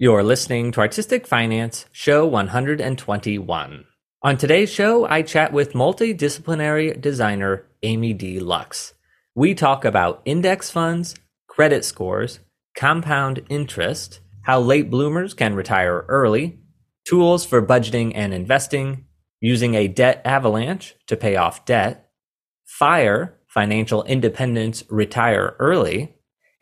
You're listening to Artistic Finance, show 121. On today's show, I chat with multidisciplinary designer Amy D. Lux. We talk about index funds, credit scores, compound interest, how late bloomers can retire early, tools for budgeting and investing, using a debt avalanche to pay off debt, FIRE, financial independence, retire early,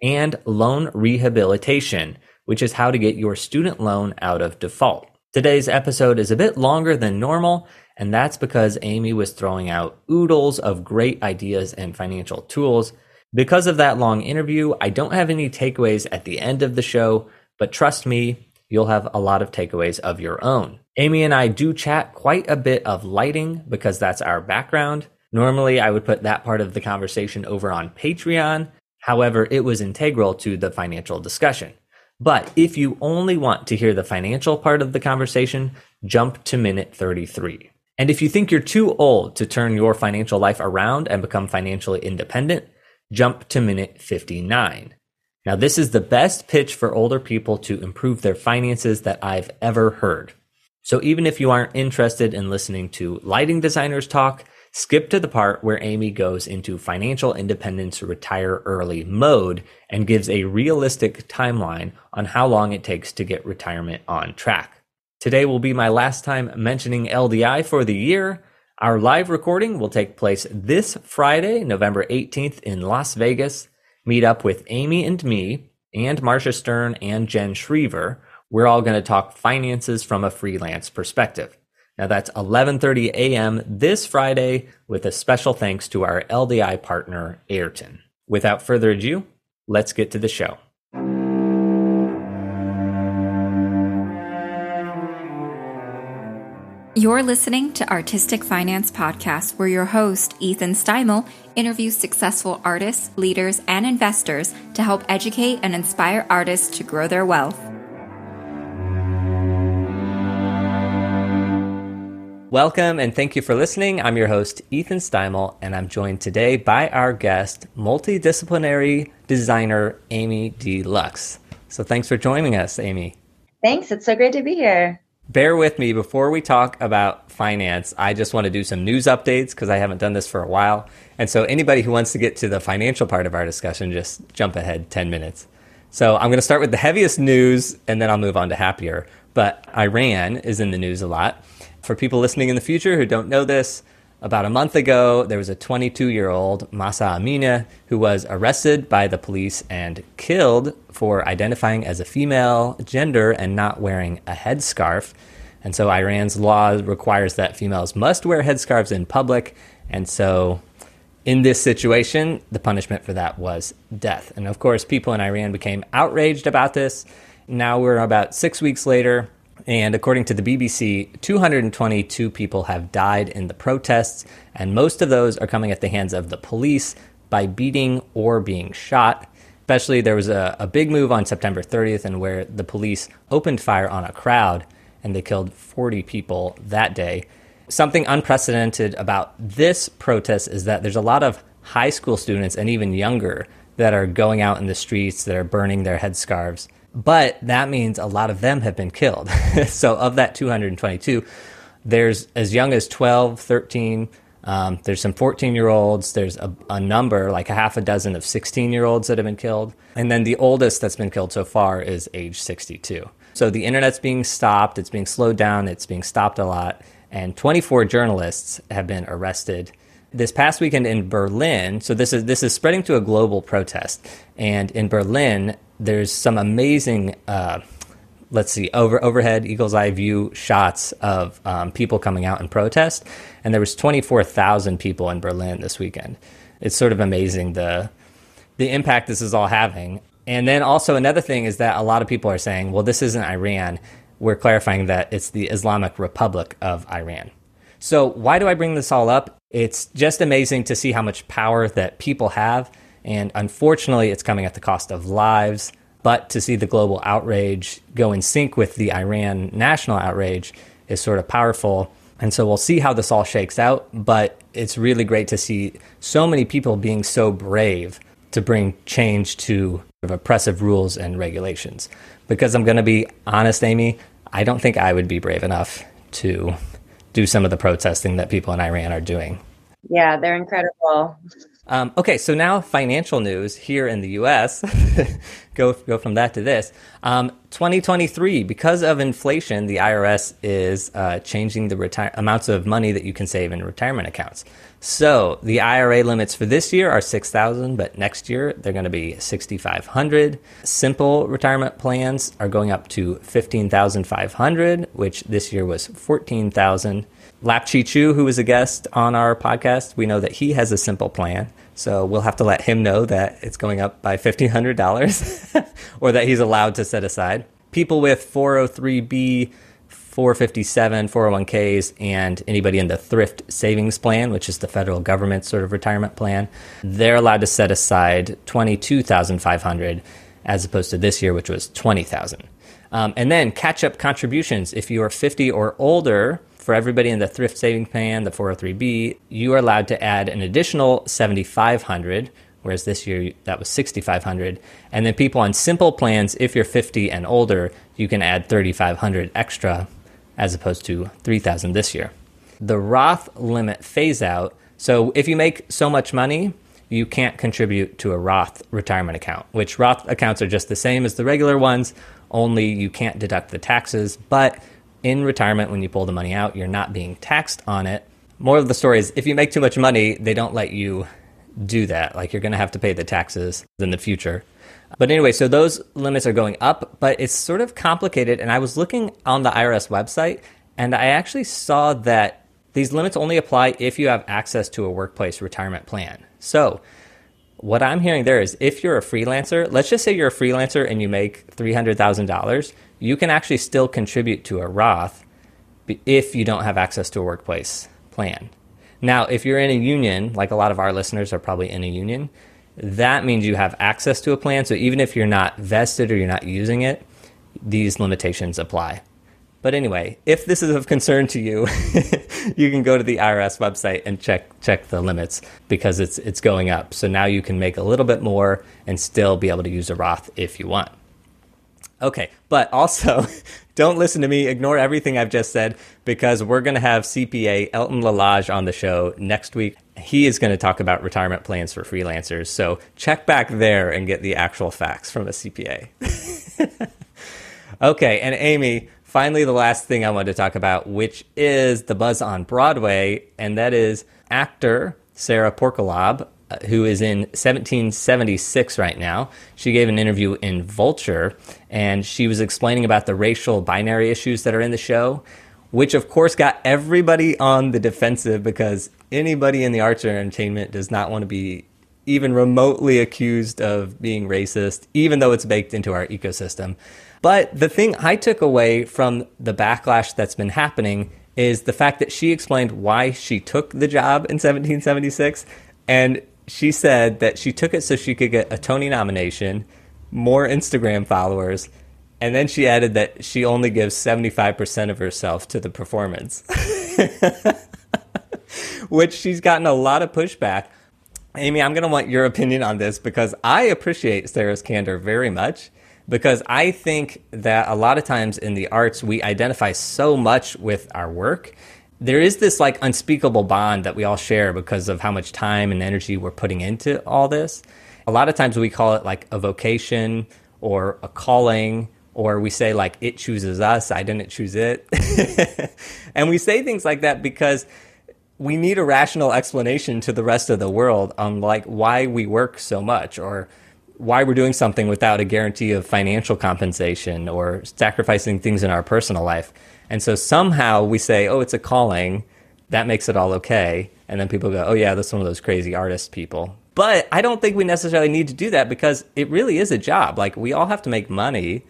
and loan rehabilitation, which is how to get your student loan out of default. Today's episode is a bit longer than normal, and that's because Amy was throwing out oodles of great ideas and financial tools. Because of that long interview, I don't have any takeaways at the end of the show, but trust me, you'll have a lot of takeaways of your own. Amy and I do chat quite a bit of lighting because that's our background. Normally, I would put that part of the conversation over on Patreon. However, it was integral to the financial discussion. But if you only want to hear the financial part of the conversation, jump to minute 33. And if you think you're too old to turn your financial life around and become financially independent, jump to minute 59. Now, this is the best pitch for older people to improve their finances that I've ever heard. So even if you aren't interested in listening to lighting designers talk, skip to the part where Amy goes into financial independence retire early mode and gives a realistic timeline on how long it takes to get retirement on track. Today will be my last time mentioning LDI for the year. Our live recording will take place this Friday, November 18th in Las Vegas. Meet up with Amy and me and Marcia Stern and Jen Schriever we're all going to talk finances from a freelance perspective. Now that's 11:30 a.m. this Friday with a special thanks to our LDI partner Ayrton. Without further ado, let's get to the show. You're listening to Artistic Finance Podcast, where your host, Ethan Steimel, interviews successful artists, leaders, and investors to help educate and inspire artists to grow their wealth. Welcome and thank you for listening. I'm your host, Ethan Steimel, and I'm joined today by our guest, multidisciplinary designer Amy D. Lux. So thanks for joining us, Amy. Thanks. It's so great to be here. Bear with me before we talk about finance. I just want to do some news updates because I haven't done this for a while. And so, anybody who wants to get to the financial part of our discussion, just jump ahead 10 minutes. So, I'm going to start with the heaviest news and then I'll move on to happier. But Iran is in the news a lot. For people listening in the future who don't know this, about a month ago, there was a 22 year old, Mahsa Amini, who was arrested by the police and killed for identifying as a female gender and not wearing a headscarf. And so Iran's law requires that females must wear headscarves in public. And so in this situation, the punishment for that was death. And of course, people in Iran became outraged about this. Now we're about six weeks later. And according to the BBC, 222 people have died in the protests, and most of those are coming at the hands of the police by beating or being shot. Especially, there was a, a big move on September 30th, and where the police opened fire on a crowd and they killed 40 people that day. Something unprecedented about this protest is that there's a lot of high school students and even younger that are going out in the streets that are burning their headscarves but that means a lot of them have been killed. so of that 222, there's as young as 12, 13. Um, there's some 14 year olds. There's a, a, number, like a half a dozen of 16 year olds that have been killed. And then the oldest that's been killed so far is age 62. So the internet's being stopped. It's being slowed down. It's being stopped a lot. And 24 journalists have been arrested this past weekend in Berlin, so this is this is spreading to a global protest, and in Berlin, there's some amazing, uh, let's see, over overhead eagle's eye view shots of um, people coming out in protest, and there was 24,000 people in Berlin this weekend. It's sort of amazing the the impact this is all having. And then also another thing is that a lot of people are saying, well, this isn't Iran. We're clarifying that it's the Islamic Republic of Iran. So why do I bring this all up? It's just amazing to see how much power that people have and unfortunately, it's coming at the cost of lives. But to see the global outrage go in sync with the Iran national outrage is sort of powerful. And so we'll see how this all shakes out. But it's really great to see so many people being so brave to bring change to oppressive rules and regulations. Because I'm going to be honest, Amy, I don't think I would be brave enough to do some of the protesting that people in Iran are doing. Yeah, they're incredible. Um, okay, so now financial news here in the U.S. go go from that to this. Um, 2023, because of inflation, the IRS is uh, changing the amounts of money that you can save in retirement accounts. So the IRA limits for this year are 6,000, but next year they're going to be 6,500. Simple retirement plans are going up to 15,500, which this year was 14,000. Lap Chi Chu, who was a guest on our podcast, we know that he has a simple plan. So we'll have to let him know that it's going up by $1,500 or that he's allowed to set aside. People with 403B, 457, 401ks, and anybody in the thrift savings plan, which is the federal government sort of retirement plan, they're allowed to set aside 22,500 as opposed to this year, which was 20,000. Um, and then catch up contributions. If you are 50 or older, for everybody in the thrift saving plan, the 403b, you are allowed to add an additional 7500 whereas this year that was 6500 and then people on simple plans if you're 50 and older you can add 3500 extra as opposed to 3000 this year. The roth limit phase out so if you make so much money you can't contribute to a roth retirement account which roth accounts are just the same as the regular ones only you can't deduct the taxes but in retirement, when you pull the money out, you're not being taxed on it. More of the story is if you make too much money, they don't let you do that. Like you're going to have to pay the taxes in the future. But anyway, so those limits are going up, but it's sort of complicated. And I was looking on the IRS website and I actually saw that these limits only apply if you have access to a workplace retirement plan. So, what I'm hearing there is if you're a freelancer, let's just say you're a freelancer and you make $300,000, you can actually still contribute to a Roth if you don't have access to a workplace plan. Now, if you're in a union, like a lot of our listeners are probably in a union, that means you have access to a plan. So even if you're not vested or you're not using it, these limitations apply. But anyway, if this is of concern to you, you can go to the IRS website and check check the limits because it's it's going up. So now you can make a little bit more and still be able to use a Roth if you want. Okay, but also don't listen to me. Ignore everything I've just said because we're going to have CPA Elton Lalage on the show next week. He is going to talk about retirement plans for freelancers. So check back there and get the actual facts from a CPA. okay, and Amy, finally, the last thing I wanted to talk about, which is the buzz on Broadway, and that is actor Sara Porkalob uh, who is in 1776 right now. She gave an interview in Vulture and she was explaining about the racial binary issues that are in the show, which of course got everybody on the defensive because anybody in the arts or entertainment does not want to be even remotely accused of being racist, even though it's baked into our ecosystem. But the thing I took away from the backlash that's been happening is the fact that she explained why she took the job in 1776. And she said that she took it so she could get a Tony nomination, more Instagram followers, and then she added that she only gives 75% of herself to the performance. Which she's gotten a lot of pushback. Amy, I'm going to want your opinion on this because I appreciate Sara's candor very much because I think that a lot of times in the arts we identify so much with our work there is this like unspeakable bond that we all share because of how much time and energy we're putting into all this. A lot of times we call it like a vocation or a calling, or we say like it chooses us, I didn't choose it. and we say things like that because we need a rational explanation to the rest of the world on like why we work so much or why we're doing something without a guarantee of financial compensation or sacrificing things in our personal life. And so somehow we say, oh, it's a calling. That makes it all okay. And then people go, oh, yeah, that's one of those crazy artist people. But I don't think we necessarily need to do that because it really is a job. Like, we all have to make money.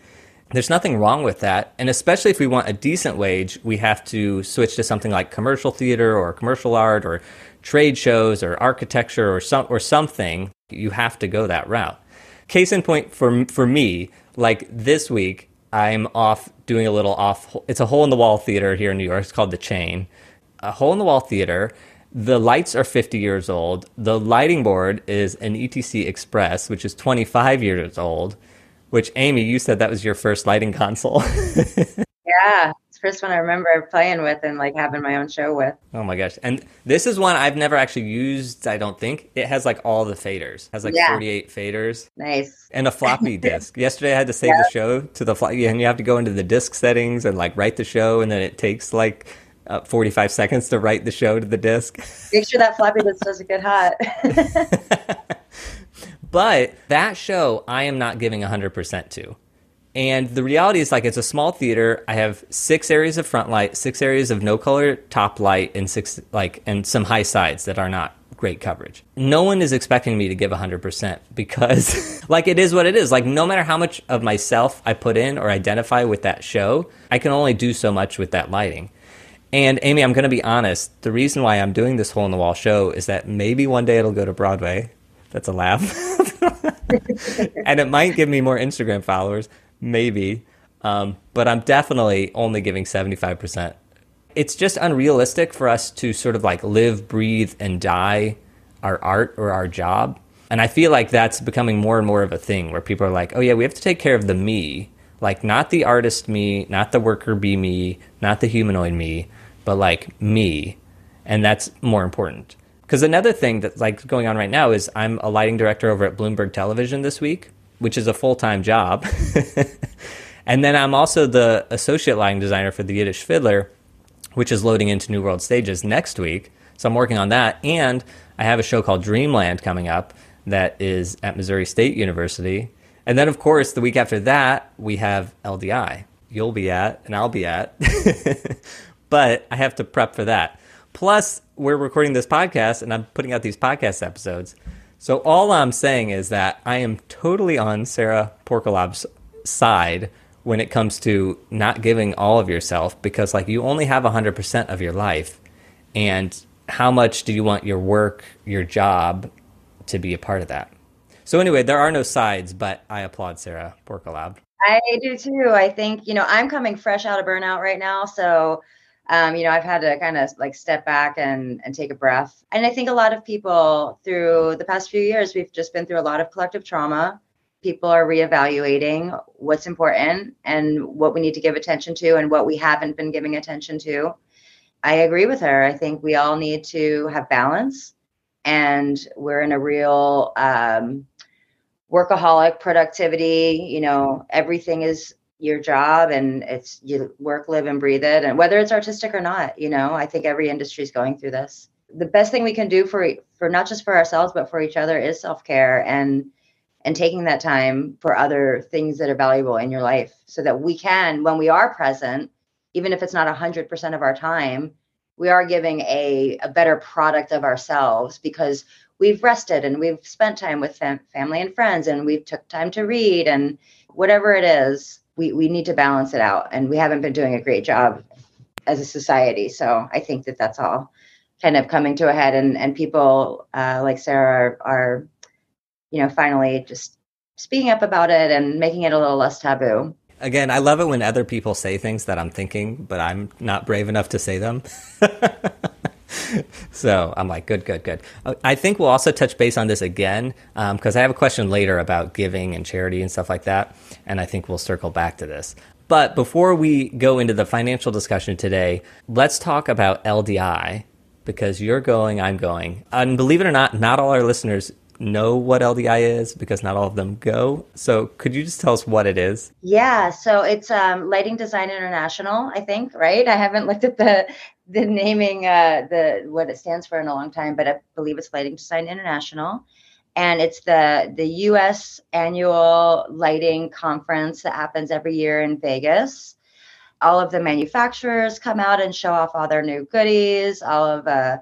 There's nothing wrong with that. And especially if we want a decent wage, we have to switch to something like commercial theater or commercial art or trade shows or architecture or, some, or something. You have to go that route. Case in point for, for me, like this week, I'm off doing a little off. It's a hole in the wall theater here in New York. It's called the Chain. A hole in the wall theater. The lights are 50 years old. The lighting board is an ETC Express, which is 25 years old. Which Amy, you said that was your first lighting console. yeah, the first one I remember playing with and like having my own show with. Oh my gosh. And this is one I've never actually used, I don't think. It has like all the faders. It has like yeah. 48 faders. Nice. And a floppy disk. Yesterday I had to save the show to the floppy and you have to go into the disk settings and like write the show and then it takes like uh, 45 seconds to write the show to the disk. Make sure that floppy disk doesn't get hot. but that show, I am not giving 100% to. And the reality is, like, it's a small theater. I have six areas of front light, six areas of no color top light, and six, like, and some high sides that are not great coverage. No one is expecting me to give 100% because, like, it is what it is. Like, no matter how much of myself I put in or identify with that show, I can only do so much with that lighting. And Amy, I'm going to be honest. The reason why I'm doing this hole in the wall show is that maybe one day it'll go to Broadway. That's a laugh. and it might give me more Instagram followers maybe. Um, but I'm definitely only giving 75%. It's just unrealistic for us to sort of like live, breathe, and die our art or our job. And I feel like that's becoming more and more of a thing where people are like, oh, yeah, we have to take care of the me. Like, not the artist me, not the worker bee me, not the humanoid me, but like me. And that's more important. Because another thing that's like going on right now is I'm a lighting director over at Bloomberg Television this week which is a full time job. and then I'm also the associate lighting designer for the Yiddish Fiddler, which is loading into New World Stages next week. So I'm working on that. And I have a show called Dreamland coming up that is at Missouri State University. And then, of course, the week after that, we have LDI. You'll be at, and I'll be at. but I have to prep for that. Plus, we're recording this podcast, and I'm putting out these podcast episodes. So all I'm saying is that I am totally on Sara Porkalob's side when it comes to not giving all of yourself because like you only have 100% of your life and how much do you want your work, your job to be a part of that? So anyway, there are no sides, but I applaud Sara Porkalob. I do too. I think, you know, I'm coming fresh out of burnout right now, so um, you know, I've had to kind of like step back and, and take a breath. And I think a lot of people through the past few years, we've just been through a lot of collective trauma. People are reevaluating what's important and what we need to give attention to and what we haven't been giving attention to. I agree with her. I think we all need to have balance. And we're in a real um, workaholic productivity. You know, everything is your job and it's you work live and breathe it and whether it's artistic or not you know i think every industry is going through this. The best thing we can do for for not just for ourselves but for each other is self-care and and taking that time for other things that are valuable in your life so that we can when we are present even if it's not 100% of our time we are giving a, a better product of ourselves because we've rested and we've spent time with fam- family and friends and we've took time to read and whatever it is we, we need to balance it out and we haven't been doing a great job as a society. So i think that that's all kind of coming to a head and and people uh, like sarah are, are you know finally just speaking up about it and making it a little less taboo. Again i love it when other people say things that i'm thinking but i'm not brave enough to say them so I'm like, good, good, good. I think we'll also touch base on this again because um, I have a question later about giving and charity and stuff like that. And I think we'll circle back to this. But before we go into the financial discussion today, let's talk about LDI because you're going, I'm going. And believe it or not, not all our listeners know what LDI is because not all of them go. So could you just tell us what it is? Yeah, so it's um, Lighting Design International, I think, right? I haven't looked at the the naming uh, the what it stands for in a long time, but I believe it's Lighting Design International, and it's the the U.S. annual lighting conference that happens every year in Vegas. All of the manufacturers come out and show off all their new goodies. All of uh,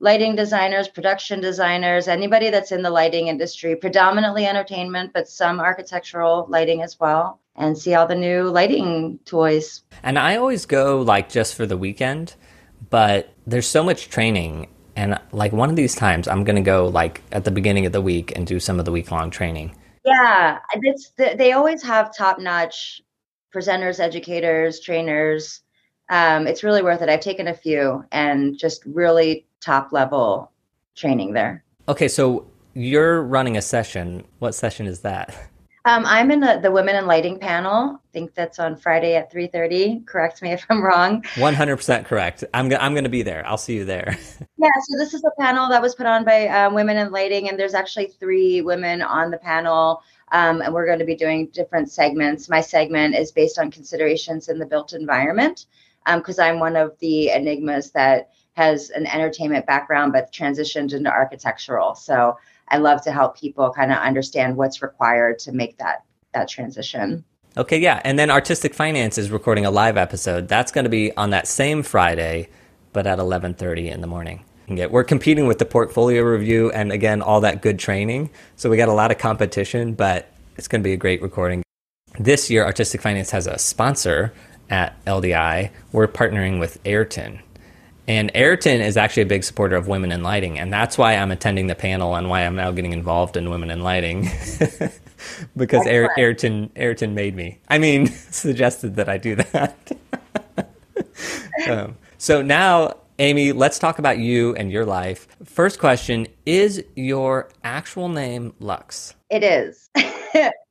lighting designers, production designers, anybody that's in the lighting industry, predominantly entertainment, but some architectural lighting as well, and see all the new lighting toys. And I always go like just for the weekend but there's so much training and like one of these times i'm going to go like at the beginning of the week and do some of the week long training yeah it's they always have top notch presenters educators trainers Um, it's really worth it. I've taken a few and just really top level training there. Okay, so you're running a session. What session is that? Um, I'm in the, the Women in Lighting panel. I think that's on Friday at 3.30. Correct me if I'm wrong. 100% correct. I'm, I'm going to be there. I'll see you there. yeah, so this is a panel that was put on by um, Women in Lighting, and there's actually three women on the panel. Um, and we're going to be doing different segments. My segment is based on considerations in the built environment because um, I'm one of the enigmas that has an entertainment background but transitioned into architectural. So I love to help people kind of understand what's required to make that that transition. Okay, yeah. And then Artistic Finance is recording a live episode. That's going to be on that same Friday, but at 11:30 in the morning. We're competing with the portfolio review and again all that good training. So we got a lot of competition, but it's going to be a great recording. This year Artistic Finance has a sponsor at LDI. We're partnering with Ayrton. And Ayrton is actually a big supporter of women in lighting, and that's why I'm attending the panel and why I'm now getting involved in women in lighting. because Air, Ayrton Ayrton made me. I mean, suggested that I do that. um, so now, Amy, let's talk about you and your life. First question: Is your actual name Lux? It is.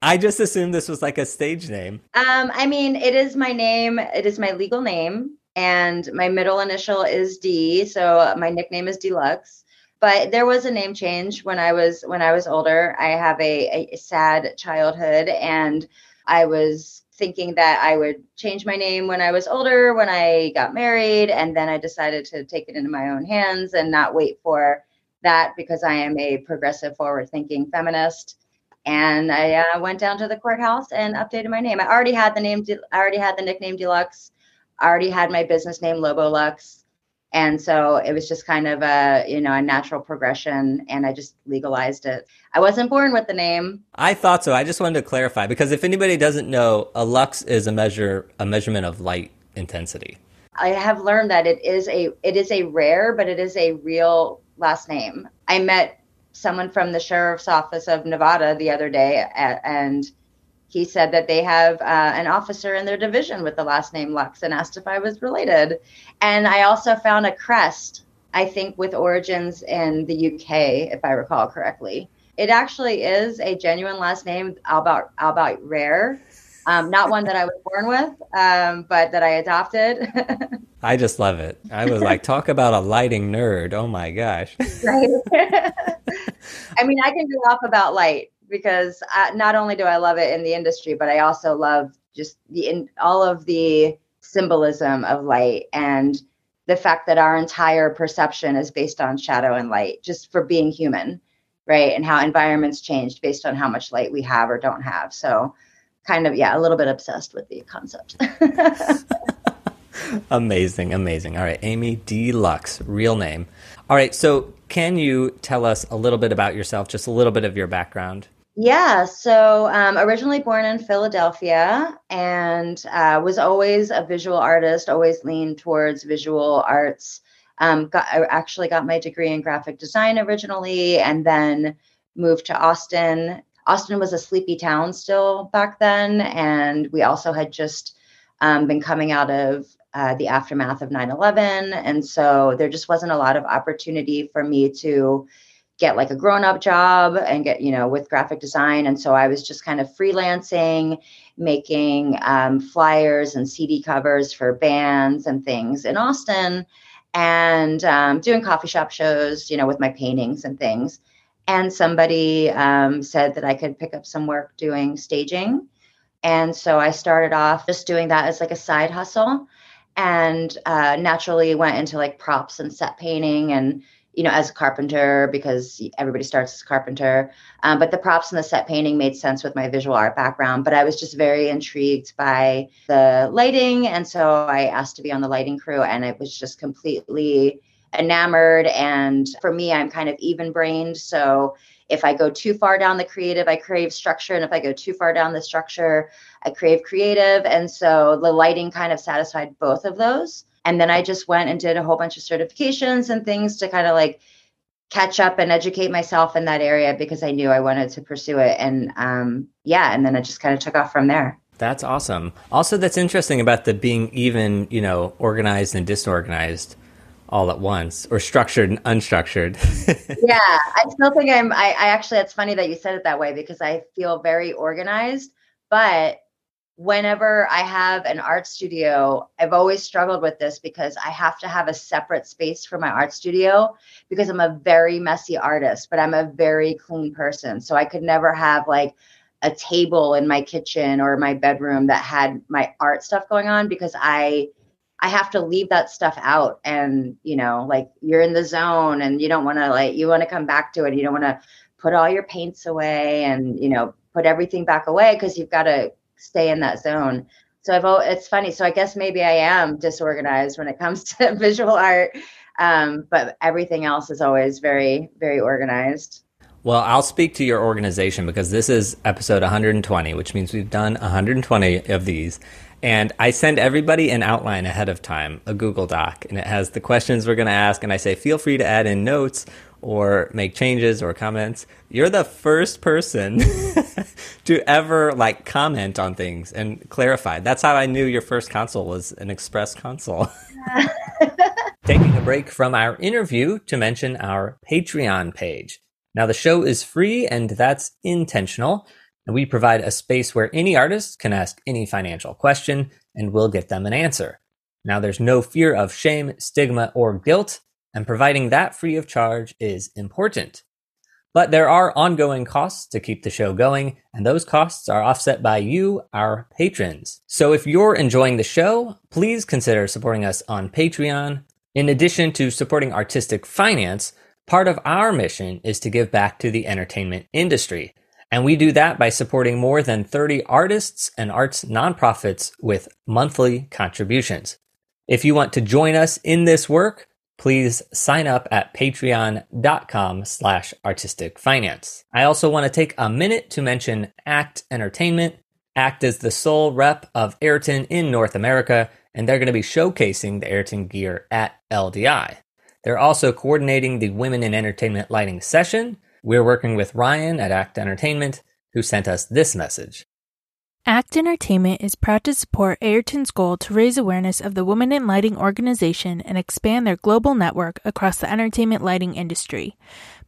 I just assumed this was like a stage name. Um, I mean, it is my name. It is my legal name and my middle initial is D, so my nickname is Deluxe. But there was a name change when I was when I was older. I have a, a sad childhood, and I was thinking that I would change my name when I was older, when I got married, and then I decided to take it into my own hands and not wait for that because I am a progressive, forward-thinking feminist. And I uh, went down to the courthouse and updated my name. I already had the name. I already had the nickname Deluxe I already had my business name Lobolux. And so it was just kind of a, you know, a natural progression and I just legalized it. I wasn't born with the name. I thought so. I just wanted to clarify because if anybody doesn't know, a lux is a measure a measurement of light intensity. I have learned that it is a it is a rare but it is a real last name. I met someone from the sheriff's office of Nevada the other day and he said that they have uh, an officer in their division with the last name Lux and asked if I was related. And I also found a crest, I think, with origins in the UK, if I recall correctly. It actually is a genuine last name, Albert, Albert Rare. Um, not one that I was born with, um, but that I adopted. I just love it. I was like, talk about a lighting nerd. Oh my gosh. right. I mean, I can go off about light because I, not only do I love it in the industry, but I also love just the in all of the symbolism of light and the fact that our entire perception is based on shadow and light, just for being human, right? And how environments changed based on how much light we have or don't have. So, kind of, yeah, a little bit obsessed with the concept. amazing, amazing. All right, Amy Deluxe, real name. All right, so can you tell us a little bit about yourself, just a little bit of your background? Yeah, so um, originally born in Philadelphia and uh, was always a visual artist, always leaned towards visual arts. Um, got, I actually got my degree in graphic design originally and then moved to Austin. Austin was a sleepy town still back then. And we also had just um, been coming out of uh, the aftermath of 9 11. And so there just wasn't a lot of opportunity for me to get like a grown up job and get, you know, with graphic design. And so I was just kind of freelancing, making um, flyers and CD covers for bands and things in Austin and um, doing coffee shop shows, you know, with my paintings and things. And somebody um, said that I could pick up some work doing staging. And so I started off just doing that as like a side hustle and uh, naturally went into like props and set painting and you know, as a carpenter because everybody starts as a carpenter. Um, but the props and the set painting made sense with my visual art background. But I was just very intrigued by the lighting. And so I asked to be on the lighting crew, and it was just completely enamored. And for me, I'm kind of even brained. So if I go too far down the creative, I crave structure. And if I go too far down the structure, I crave creative. And so the lighting kind of satisfied both of those. And then I just went and did a whole bunch of certifications and things to kind of like catch up and educate myself in that area because I knew I wanted to pursue it. And um, yeah, and then it just kind of took off from there. That's awesome. Also, that's interesting about the being even, you know, organized and disorganized all at once or structured and unstructured. yeah, I still think I'm, I, I actually, it's funny that you said it that way because I feel very organized. But whenever I have an art studio, I've always struggled with this because I have to have a separate space for my art studio because I'm a very messy artist, but I'm a very clean person. So I could never have like, a table in my kitchen or my bedroom that had my art stuff going on because I I have to leave that stuff out and you know like you're in the zone and you don't want to like you want to come back to it you don't want to put all your paints away and you know put everything back away because you've got to stay in that zone so I've it's funny so I guess maybe I am disorganized when it comes to visual art um, but everything else is always very very organized well, I'll speak to your organization because this is episode 120, which means we've done 120 of these. And I send everybody an outline ahead of time, a Google Doc, and it has the questions we're going to ask. And I say, feel free to add in notes or make changes or comments. You're the first person to ever like comment on things and clarify. That's how I knew your first console was an Express console. Taking a break from our interview to mention our Patreon page. Now, the show is free and that's intentional. And we provide a space where any artist can ask any financial question and we'll get them an answer. Now, there's no fear of shame, stigma, or guilt, and providing that free of charge is important. But there are ongoing costs to keep the show going, and those costs are offset by you, our patrons. So if you're enjoying the show, please consider supporting us on Patreon. In addition to supporting artistic finance, Part of our mission is to give back to the entertainment industry. And we do that by supporting more than 30 artists and arts nonprofits with monthly contributions. If you want to join us in this work, please sign up at patreon.com slash artistic finance. I also want to take a minute to mention ACT Entertainment. ACT is the sole rep of Ayrton in North America, and they're going to be showcasing the Ayrton gear at LDI. They're also coordinating the Women in Entertainment Lighting session. We're working with Ryan at ACT Entertainment, who sent us this message. ACT Entertainment is proud to support Ayrton's goal to raise awareness of the Women in Lighting organization and expand their global network across the entertainment lighting industry.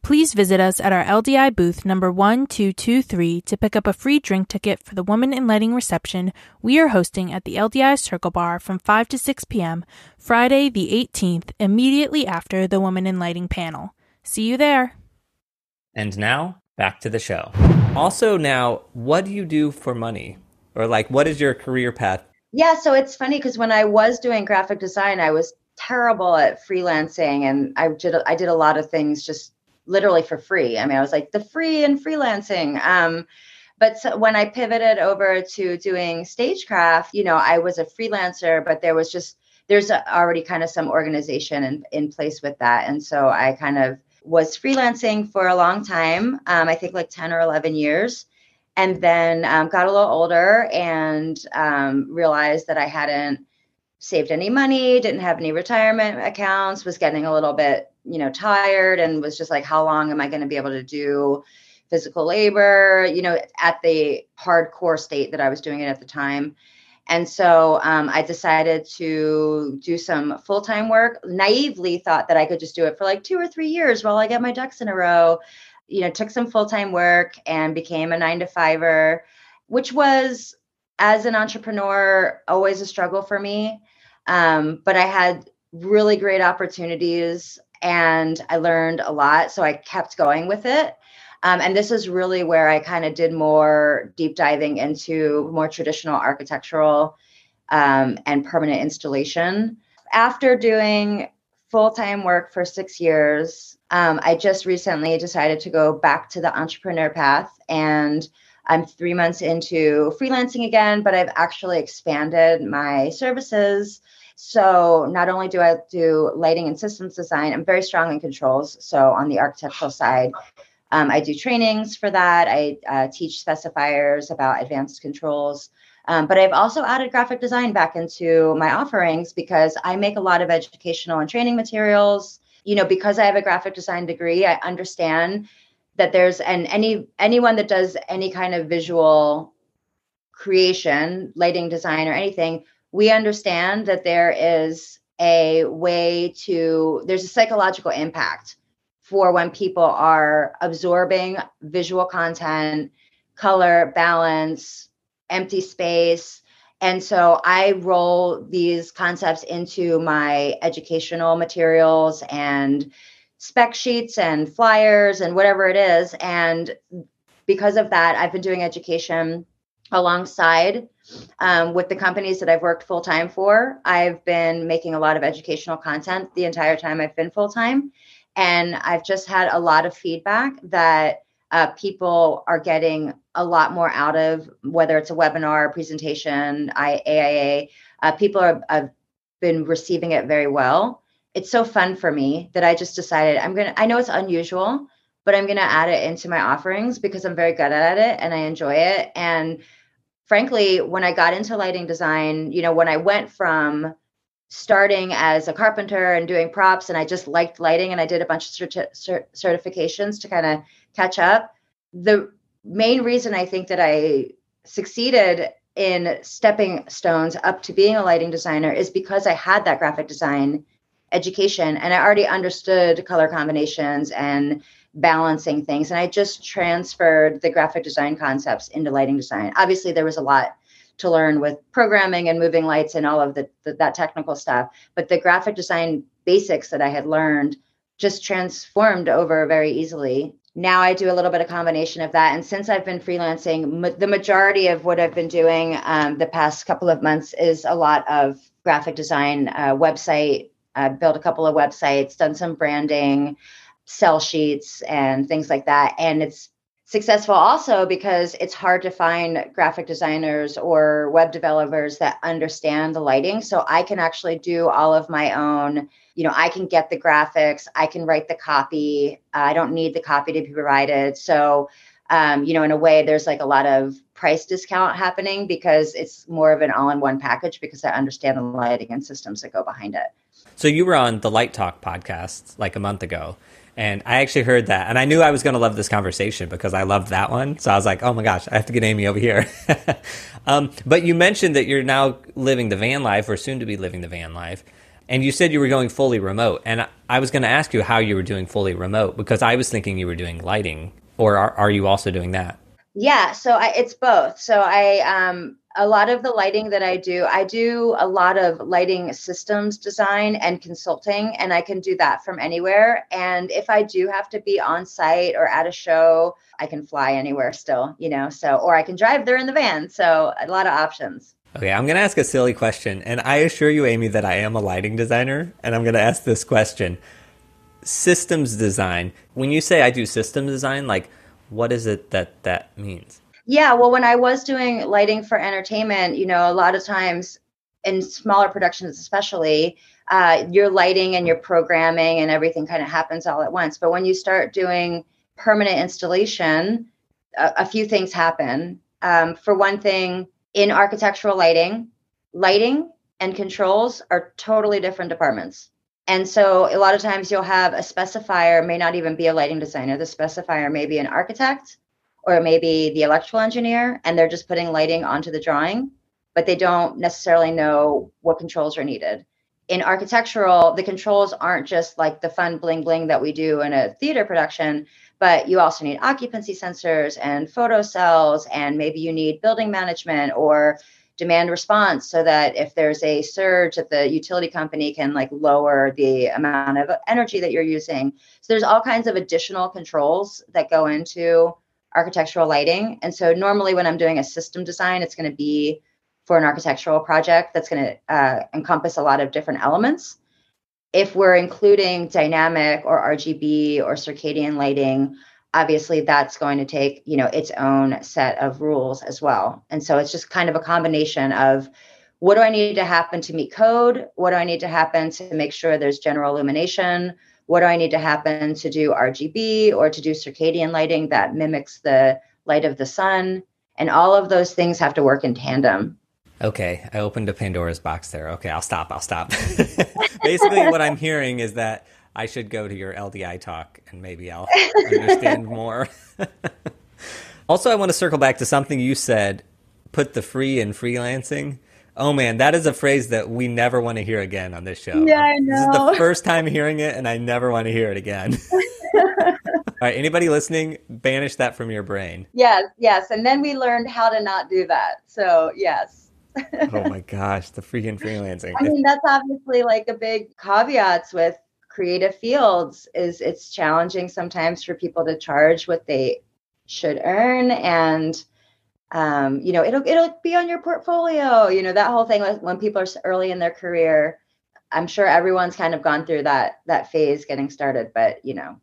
Please visit us at our LDI booth number 1223 to pick up a free drink ticket for the Women in Lighting reception we are hosting at the LDI Circle Bar from 5 to 6 p.m. Friday the 18th, immediately after the Women in Lighting panel. See you there. And now, back to the show. Also, now, what do you do for money? Or like what is your career path? Yeah so it's funny because when i was doing graphic design i was terrible at freelancing and i did i did a lot of things just literally for free. I mean i was like the free and freelancing um, but so when i pivoted over to doing stagecraft you know i was a freelancer but there was just there's a, already kind of some organization in, in place with that and so i kind of was freelancing for a long time um, i think like 10 or 11 years and then um, got a little older and um, realized that I hadn't saved any money, didn't have any retirement accounts, was getting a little bit, you know, tired and was just like, how long am I going to be able to do physical labor, you know, at the hardcore state that I was doing it at the time. And so um, I decided to do some full time work. Naively thought that I could just do it for like two or three years while I get my ducks in a row you know, took some full time work and became a nine to fiver, which was, as an entrepreneur, always a struggle for me. Um, but I had really great opportunities and I learned a lot. So I kept going with it. Um, and this is really where I kind of did more deep diving into more traditional architectural um, and permanent installation. After doing full time work for six years, um, I just recently decided to go back to the entrepreneur path and I'm three months into freelancing again, but I've actually expanded my services. So not only do I do lighting and systems design, I'm very strong in controls. So on the architectural side, um, I do trainings for that. I uh, teach specifiers about advanced controls. Um, but I've also added graphic design back into my offerings because I make a lot of educational and training materials you know because i have a graphic design degree i understand that there's and any anyone that does any kind of visual creation, lighting design, or anything, we understand that there is a way to, there's a psychological impact for when people are absorbing visual content, color, balance, empty space. And so I roll these concepts into my educational materials and spec sheets and flyers and whatever it is. And because of that, I've been doing education alongside um, with the companies that I've worked full time for. I've been making a lot of educational content the entire time I've been full time. And I've just had a lot of feedback that uh, people are getting a lot more out of whether it's a webinar, presentation, I, AIA. Uh, people are, have been receiving it very well. It's so fun for me that I just decided I'm gonna. I know it's unusual, but I'm gonna add it into my offerings because I'm very good at it and I enjoy it. And frankly, when I got into lighting design, you know, when I went from starting as a carpenter and doing props and i just liked lighting and i did a bunch of certi- cert- certifications to kind of catch up. The main reason i think that i succeeded in stepping stones up to being a lighting designer is because i had that graphic design education and i already understood color combinations and balancing things and i just transferred the graphic design concepts into lighting design. Obviously there was a lot to learn with programming and moving lights and all of the, the, that technical stuff. But the graphic design basics that I had learned just transformed over very easily. Now I do a little bit of combination of that. And since I've been freelancing, the majority of what I've been doing um, the past couple of months is a lot of graphic design, uh, website, uh, built a couple of websites, done some branding, sell sheets, and things like that. And it's successful also because it's hard to find graphic designers or web developers that understand the lighting. So i can actually do all of my own. You know i can get the graphics i can write the copy. I don't need the copy to be provided. So um, you know in a way there's like a lot of price discount happening because it's more of an all-in-one package because i understand the lighting and systems that go behind it. So you were on the light talk podcast like a month ago and I actually heard that, and I knew I was going to love this conversation because I loved that one. So I was like, "Oh my gosh, I have to get Amy over here." um, but you mentioned that you're now living the van life, or soon to be living the van life, and you said you were going fully remote. And I was going to ask you how you were doing fully remote because I was thinking you were doing lighting, or are, are you also doing that? Yeah, so I, it's both. So I um, a lot of the lighting that I do, I do a lot of lighting systems design and consulting, and I can do that from anywhere. And if I do have to be on site or at a show, I can fly anywhere still, you know, so, or I can drive there in the van. So a lot of options. Okay, I'm going to ask a silly question. And I assure you, Amy, that I am a lighting designer. And I'm going to ask this question Systems design. When you say I do systems design, like, what is it that that means? Yeah, well, when I was doing lighting for entertainment, you know, a lot of times in smaller productions, especially, uh, your lighting and your programming and everything kind of happens all at once. But when you start doing permanent installation, a, a few things happen. Um, for one thing, in architectural lighting, lighting and controls are totally different departments. And so a lot of times you'll have a specifier, may not even be a lighting designer. The specifier may be an architect or maybe the electrical engineer, and they're just putting lighting onto the drawing, but they don't necessarily know what controls are needed. In architectural, the controls aren't just like the fun bling bling that we do in a theater production, but you also need occupancy sensors and photo cells, and maybe you need building management or demand response so that if there's a surge that the utility company can like lower the amount of energy that you're using so there's all kinds of additional controls that go into architectural lighting. And so normally when I'm doing a system design, it's going to be for an architectural project that's going to uh, encompass a lot of different elements. If we're including dynamic or RGB or circadian lighting, obviously that's going to take, you know, its own set of rules as well. And so it's just kind of a combination of what do I need to happen to meet code? What do I need to happen to make sure there's general illumination? What do I need to happen to do RGB or to do circadian lighting that mimics the light of the sun? And all of those things have to work in tandem. Okay, I opened a Pandora's box there. Okay, I'll stop. I'll stop. Basically, what I'm hearing is that I should go to your LDI talk and maybe I'll understand more. also, I want to circle back to something you said put the free in freelancing. Oh man, that is a phrase that we never want to hear again on this show. Yeah, I know. This is the first time hearing it, and I never want to hear it again. All right, anybody listening, banish that from your brain. Yes, yes. And then we learned how to not do that. So, yes. oh my gosh, the freaking freelancing. I mean, that's obviously like a big caveats with creative fields is it's challenging sometimes for people to charge what they should earn and um, you know it'll it'll be on your portfolio you know that whole thing when people are early in their career i'm sure everyone's kind of gone through that that phase getting started but you know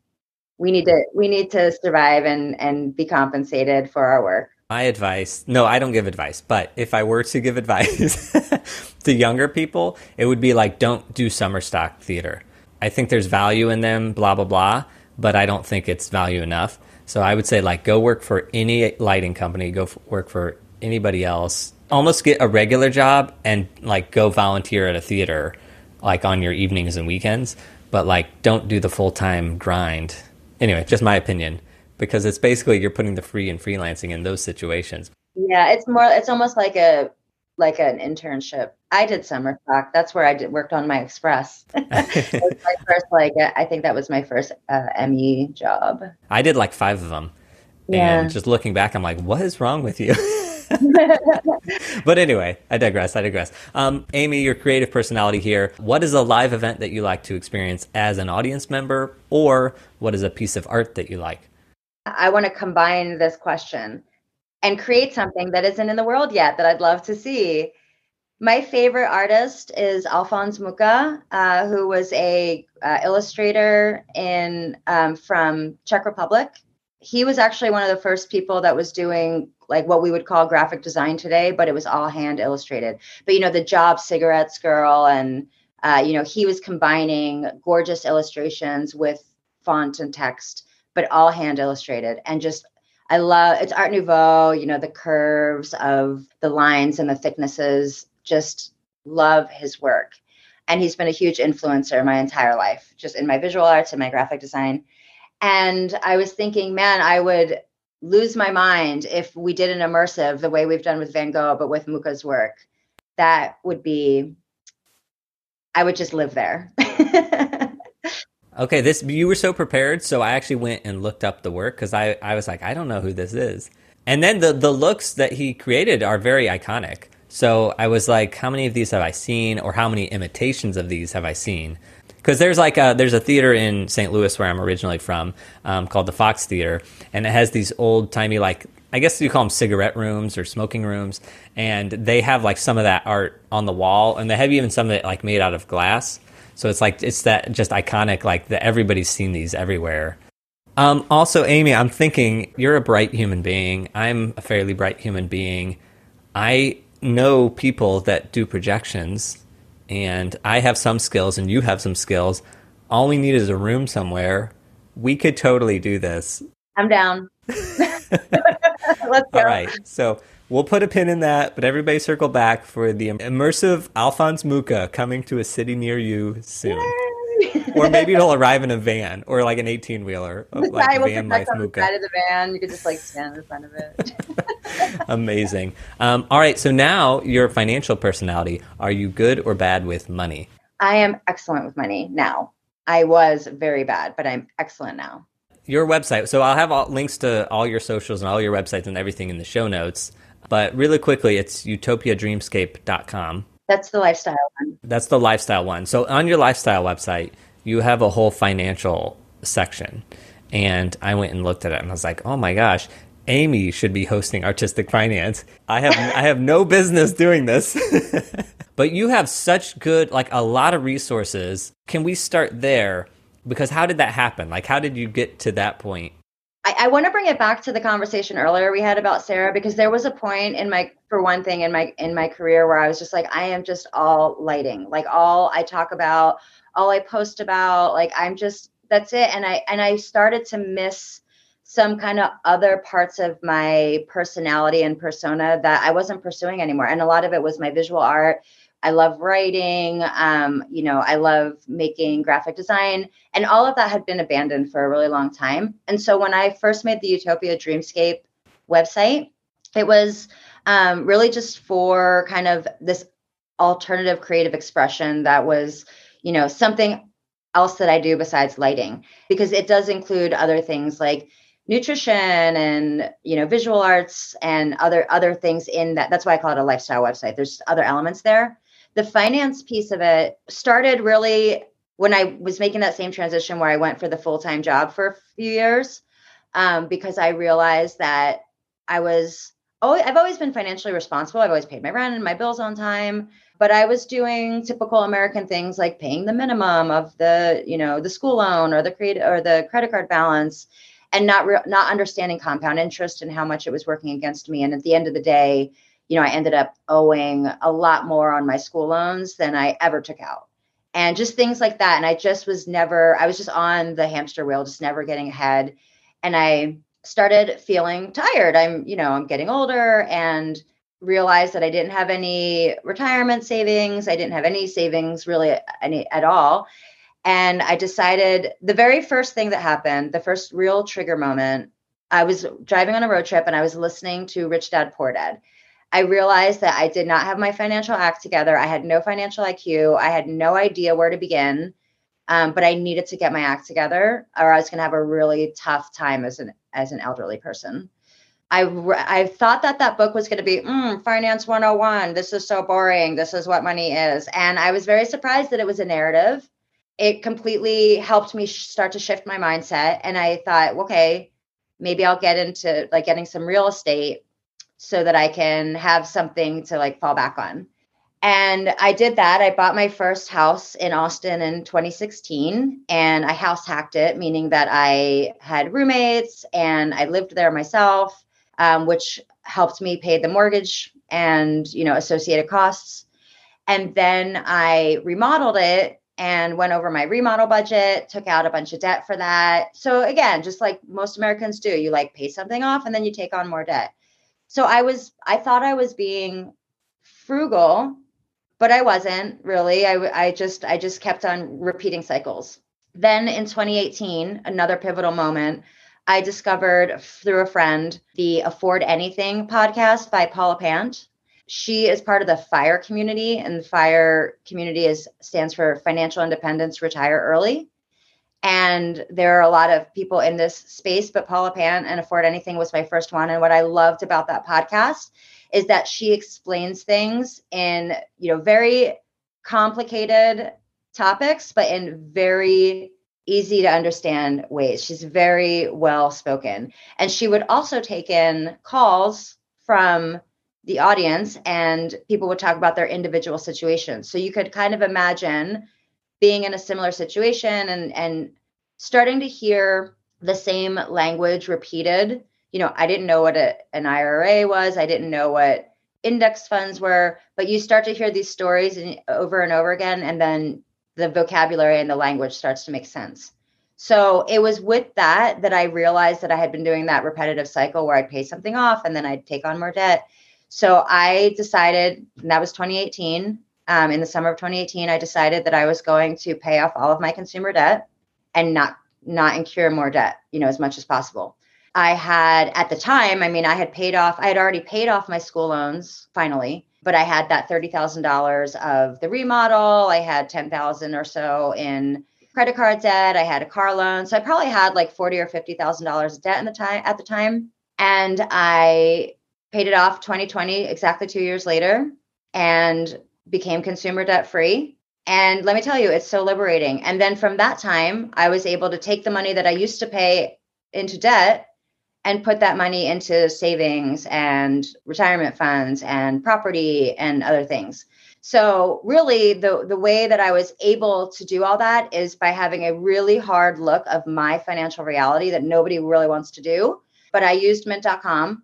we need to we need to survive and and be compensated for our work. My advice no i don't give advice but if i were to give advice to younger people it would be like don't do summer stock theater. I think there's value in them blah blah blah but i don't think it's value enough so i would say like go work for any lighting company go f- work for anybody else almost get a regular job and like go volunteer at a theater like on your evenings and weekends but like don't do the full-time grind anyway, just my opinion, because it's basically you're putting the free and freelancing in those situations. Yeah, it's more. It's almost like a like an internship. I did summer stock. That's where I did, worked on my express. my first, like, I think that was my first uh, ME job. I did like five of them. Yeah. And just looking back, I'm like, what is wrong with you? but anyway, I digress. I digress. Um, Amy, your creative personality here. What is a live event that you like to experience as an audience member, or what is a piece of art that you like? I want to combine this question and create something that isn't in the world yet that I'd love to see. My favorite artist is Alphonse Mucha, uh, who was a uh, illustrator in um, from Czech Republic. He was actually one of the first people that was doing like what we would call graphic design today, but it was all hand illustrated. But you know, the job cigarettes girl and uh, you know, he was combining gorgeous illustrations with font and text, but all hand illustrated. And just I love it's Art Nouveau, you know, the curves of the lines and the thicknesses. Just love his work. And he's been a huge influencer my entire life, just in my visual arts and my graphic design. And I was thinking, man, I would lose my mind if we did an immersive the way we've done with Van Gogh, but with Mucha's work. That would be, I would just live there. okay, this you were so prepared, so I actually went and looked up the work because I I was like, I don't know who this is, and then the the looks that he created are very iconic. So I was like, how many of these have I seen, or how many imitations of these have I seen? because there's like a, there's a theater in St. Louis where I'm originally from um, called the Fox Theater, and it has these old timey like I guess you call them cigarette rooms or smoking rooms, and they have like some of that art on the wall, and they have even some of it like made out of glass. So it's like it's that just iconic like that everybody's seen these everywhere. Um, also, Amy, I'm thinking you're a bright human being. I'm a fairly bright human being. I know people that do projections and I have some skills and you have some skills. All we need is a room somewhere. We could totally do this. I'm down. Let's go. All right. So we'll put a pin in that, but everybody circle back for the immersive Alphonse Mucha coming to a city near you soon. Or maybe it'll arrive in a van or like an 18 wheeler. Like I will van life on the side of the van. You could just like stand in front of it. Amazing. Um, all right. So now your financial personality. Are you good or bad with money? I am excellent with money now. I was very bad, but I'm excellent now. Your website. So I'll have all, links to all your socials and all your websites and everything in the show notes. But really quickly, it's utopiadreamscape.com. That's the lifestyle one. That's the lifestyle one. So on your lifestyle website, you have a whole financial section. And I went and looked at it and I was like, oh my gosh, Amy should be hosting artistic finance. I have I have no business doing this. but you have such good like a lot of resources. Can we start there? Because how did that happen? Like how did you get to that point? I, I want to bring it back to the conversation earlier we had about Sara because there was a point in my for one thing in my in my career where I was just like I am just all lighting. Like all I talk about all I post about like I'm just that's it. And I and I started to miss some kind of other parts of my personality and persona that I wasn't pursuing anymore. And a lot of it was my visual art I love writing. Um, you know, I love making graphic design, and all of that had been abandoned for a really long time. And so when I first made the Utopia Dreamscape website, it was um, really just for kind of this alternative creative expression that was, you know, something else that I do besides lighting, because it does include other things like nutrition and you know visual arts and other other things in that that's why i call it a lifestyle website there's other elements there the finance piece of it started really when i was making that same transition where i went for the full-time job for a few years um, because i realized that i was oh i've always been financially responsible. I've always paid my rent and my bills on time but i was doing typical american things like paying the minimum of the you know the school loan or the credit or the credit card balance and not re- not understanding compound interest and how much it was working against me. And at the end of the day you know i ended up owing a lot more on my school loans than i ever took out and just things like that and i just was never i was just on the hamster wheel just never getting ahead and i started feeling tired i'm you know i'm getting older and realized that I didn't have any retirement savings. I didn't have any savings really any at all. And I decided the very first thing that happened, the first real trigger moment, I was driving on a road trip and I was listening to Rich Dad Poor Dad. I realized that I did not have my financial act together. I had no financial IQ. I had no idea where to begin. Um, but I needed to get my act together, or I was going to have a really tough time as an as an elderly person. I I thought that that book was going to be mm, Finance 101. This is so boring. This is what money is, and I was very surprised that it was a narrative. It completely helped me start to shift my mindset, and I thought, okay, maybe I'll get into like getting some real estate so that I can have something to like fall back on. And I did that. I bought my first house in Austin in 2016 and I house hacked it, meaning that I had roommates and I lived there myself um, which helped me pay the mortgage and you know associated costs. And then I remodeled it and went over my remodel budget, took out a bunch of debt for that. So again, just like most Americans do, you like pay something off and then you take on more debt. So I was I thought I was being frugal, but I wasn't really. I I just I just kept on repeating cycles. Then in 2018, another pivotal moment, I discovered through a friend the Afford Anything podcast by Paula Pant. She is part of the FIRE community, and the FIRE community is stands for Financial Independence Retire Early. And there are a lot of people in this space, but Paula Pant and Afford Anything was my first one. And what I loved about that podcast is that she explains things in, you know, very complicated topics, but in very easy to understand ways. She's very well spoken. And she would also take in calls from the audience and people would talk about their individual situations. So you could kind of imagine being in a similar situation and and starting to hear the same language repeated. You know, I didn't know what a, an IRA was. I didn't know what index funds were, but you start to hear these stories and, over and over again and then the vocabulary and the language starts to make sense. So it was with that that I realized that I had been doing that repetitive cycle where I'd pay something off and then I'd take on more debt. So I decided, that was 2018. Um, in the summer of 2018, I decided that I was going to pay off all of my consumer debt and not not incur more debt, you know, as much as possible. I had at the time, I mean, I had paid off, I had already paid off my school loans finally but I had that $30,000 of the remodel. I had 10,000 or so in credit card debt. I had a car loan. So I probably had like 40 or $50,000 of debt in the time at the time. And I paid it off 2020, exactly two years later, and became consumer debt free. And let me tell you, it's so liberating. And then from that time, I was able to take the money that I used to pay into debt and put that money into savings and retirement funds and property and other things. So really the the way that I was able to do all that is by having a really hard look of my financial reality that nobody really wants to do. But I used mint.com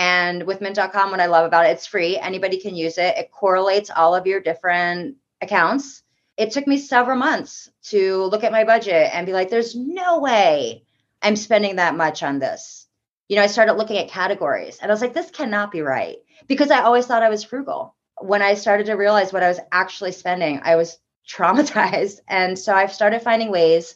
and with mint.com what I love about it it's free. Anybody can use it. It correlates all of your different accounts. It took me several months to look at my budget and be like there's no way I'm spending that much on this you know, I started looking at categories and I was like, this cannot be right because I always thought I was frugal. When I started to realize what I was actually spending, I was traumatized. And so I've started finding ways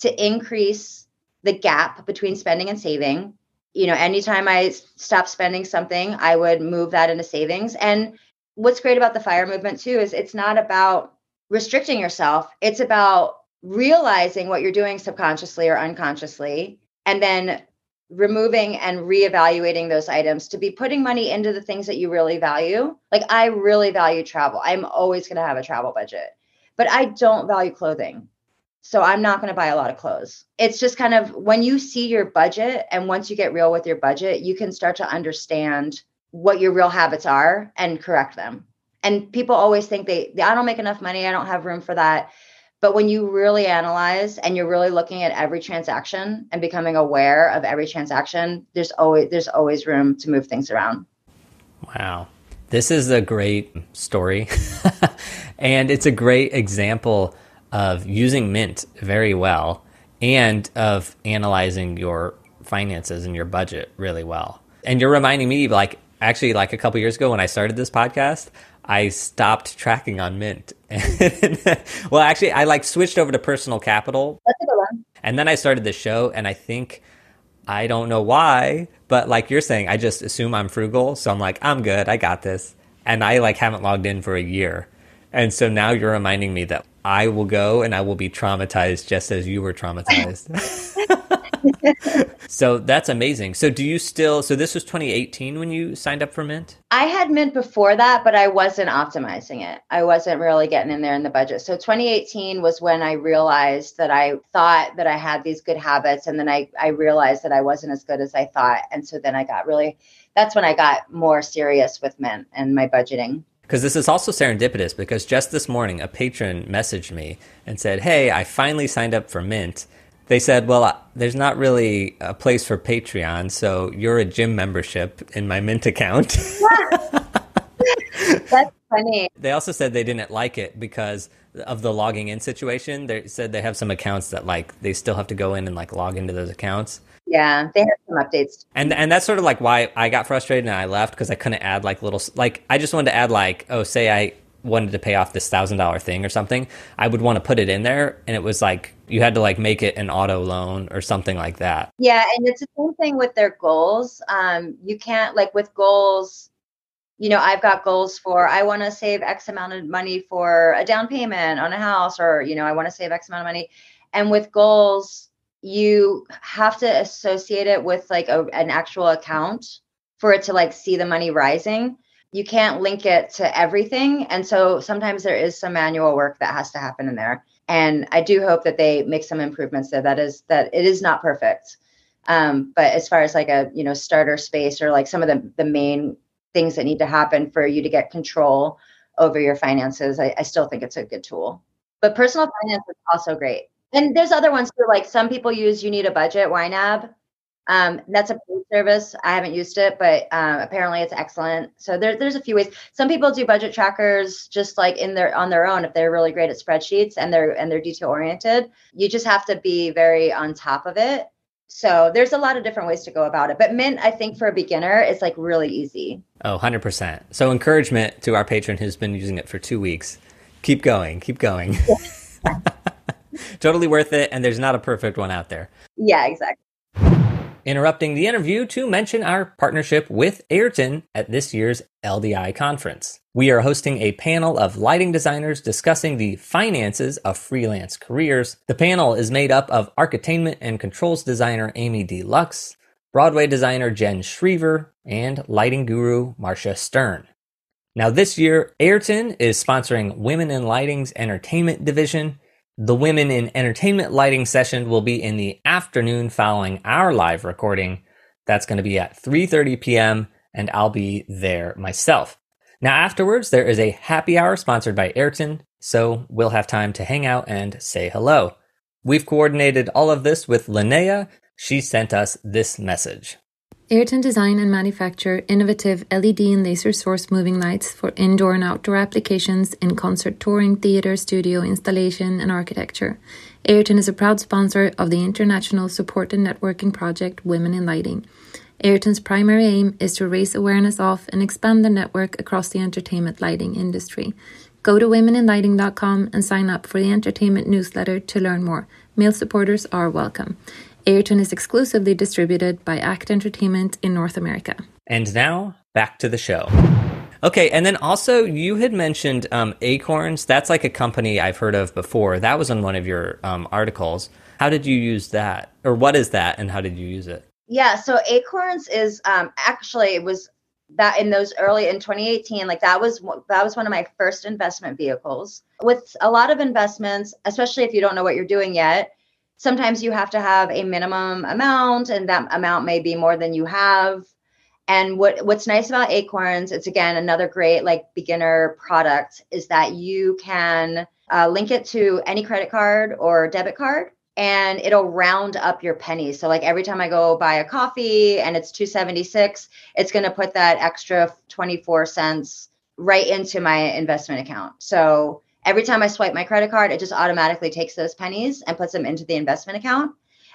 to increase the gap between spending and saving you know, anytime I stopped spending something, I would move that into savings. And what's great about the fire movement too is it's not about restricting yourself, it's about realizing what you're doing subconsciously or unconsciously, and then removing and reevaluating those items to be putting money into the things that you really value. Like I really value travel. I'm always going to have a travel budget. But I don't value clothing. So I'm not going to buy a lot of clothes. It's just kind of when you see your budget and once you get real with your budget, you can start to understand what your real habits are and correct them. And people always think they, I don't make enough money, I don't have room for that. But when you really analyze and you're really looking at every transaction and becoming aware of every transaction, there's always there's always room to move things around. Wow. This is a great story. and it's a great example of using Mint very well and of analyzing your finances and your budget really well. And you're reminding me, like, actually, like a couple years ago when I started this podcast, I stopped tracking on Mint. well, actually, I like switched over to Personal Capital. That's a good one. And then I started the show, and I think I don't know why, but like you're saying, I just assume I'm frugal, so I'm like, I'm good, I got this, and I like haven't logged in for a year, and so now you're reminding me that I will go and I will be traumatized just as you were traumatized. so that's amazing. So do you still so this was 2018 when you signed up for Mint? I had Mint before that, but I wasn't optimizing it. I wasn't really getting in there in the budget. So 2018 was when I realized that I thought that I had these good habits and then I I realized that I wasn't as good as I thought. And so then I got really that's when I got more serious with Mint and my budgeting. Because this is also serendipitous because just this morning a patron messaged me and said, Hey, I finally signed up for Mint. They said, Well, there's not really a place for Patreon, so you're a gym membership in my Mint account. That's funny. They also said they didn't like it because of the logging in situation. They said they have some accounts that like they still have to go in and like log into those accounts. Yeah, they have some updates. And and that's sort of like why I got frustrated and I left because I couldn't add like little like I just wanted to add like oh say I wanted to pay off this thousand dollar thing or something I would want to put it in there and it was like you had to like make it an auto loan or something like that. Yeah, and it's the same thing with their goals. Um, you can't like with goals. You know, I've got goals for I want to save X amount of money for a down payment on a house, or you know, I want to save X amount of money. And with goals, you have to associate it with like a, an actual account for it to like see the money rising. You can't link it to everything and so sometimes there is some manual work that has to happen in there. And i do hope that they make some improvements there. That is that it is not perfect. Um, but as far as like a you know starter space or like some of the the main things that need to happen for you to get control over your finances i, I still think it's a good tool. But personal finance is also great and there's other ones too. Like some people use You Need a Budget, YNAB. Um, that's a paid service. I haven't used it, but um, apparently it's excellent. So there, there's a few ways. Some people do budget trackers just like in their on their own if they're really great at spreadsheets and they're and they're detail oriented. You just have to be very on top of it. So there's a lot of different ways to go about it. But Mint, I think for a beginner, it's like really easy. Oh, 100%. So encouragement to our patron who's been using it for two weeks. Keep going, keep going. totally worth it. And there's not a perfect one out there. Yeah, exactly. Interrupting the interview to mention our partnership with Ayrton at this year's LDI conference. We are hosting a panel of lighting designers discussing the finances of freelance careers. The panel is made up of architainment and controls designer Amy D. Lux, Broadway designer Jen Schriever, and lighting guru Marcia Stern. Now, this year, Ayrton is sponsoring Women in Lighting's entertainment division, the Women in Entertainment lighting session will be in the afternoon following our live recording. That's going to be at 3:30 p.m. and I'll be there myself. Now afterwards there is a happy hour sponsored by Ayrton, so we'll have time to hang out and say hello. We've coordinated all of this with Linnea. She sent us this message. Ayrton design and manufacture innovative LED and laser source moving lights for indoor and outdoor applications in concert touring, theater, studio, installation, and architecture. Ayrton is a proud sponsor of the international support and networking project Women in Lighting. Ayrton's primary aim is to raise awareness of and expand the network across the entertainment lighting industry. Go to womeninlighting.com and sign up for the entertainment newsletter to learn more. Male supporters are welcome. Ayrton is exclusively distributed by Act Entertainment in North America. And now, back to the show. Okay, and then also you had mentioned um, Acorns. That's like a company I've heard of before. That was on one of your um, articles. How did you use that, or what is that, and how did you use it? Yeah, so Acorns is um, actually it was that in those early in 2018 like that was that was one of my first investment vehicles with a lot of investments especially if you don't know what you're doing yet sometimes you have to have a minimum amount and that amount may be more than you have and what what's nice about acorns it's again another great like beginner product is that you can uh, link it to any credit card or debit card and it'll round up your pennies. So like every time I go buy a coffee and it's 276, it's going to put that extra 24 cents right into my investment account. So every time I swipe my credit card, it just automatically takes those pennies and puts them into the investment account.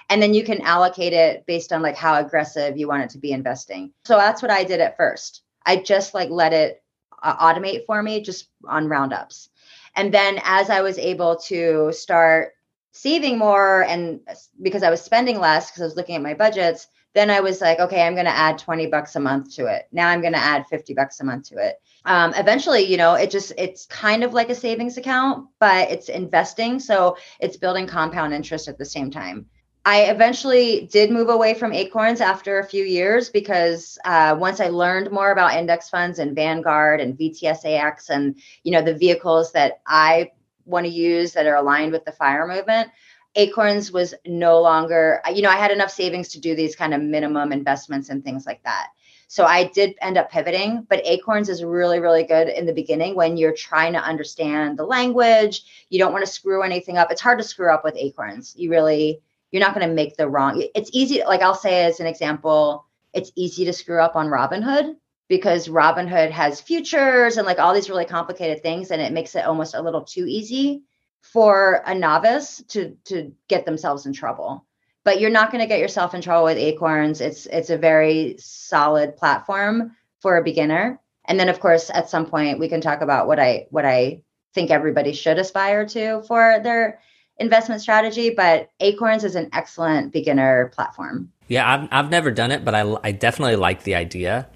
And then you can allocate it based on like how aggressive you want it to be investing. So that's what I did at first. I just like let it uh, automate for me just on roundups. And then as I was able to start saving more and because I was spending less because I was looking at my budgets, then I was like, okay, I'm going to add 20 bucks a month to it. Now I'm going to add 50 bucks a month to it. Um, eventually, you know, it just, it's kind of like a savings account, but it's investing. So it's building compound interest at the same time. I eventually did move away from Acorns after a few years because uh, once I learned more about index funds and Vanguard and VTSAX and you know the vehicles that I want to use that are aligned with the fire movement acorns was no longer you know i had enough savings to do these kind of minimum investments and things like that. So i did end up pivoting but acorns is really really good in the beginning when you're trying to understand the language. You don't want to screw anything up. It's hard to screw up with acorns. You really you're not going to make the wrong it's easy like i'll say as an example it's easy to screw up on robinhood because Robinhood has futures and like all these really complicated things, and it makes it almost a little too easy for a novice to to get themselves in trouble. But you're not going to get yourself in trouble with Acorns. It's it's a very solid platform for a beginner. And then of course at some point we can talk about what I what I think everybody should aspire to for their investment strategy, but Acorns is an excellent beginner platform. Yeah, I've, I've never done it, but I, I definitely like the idea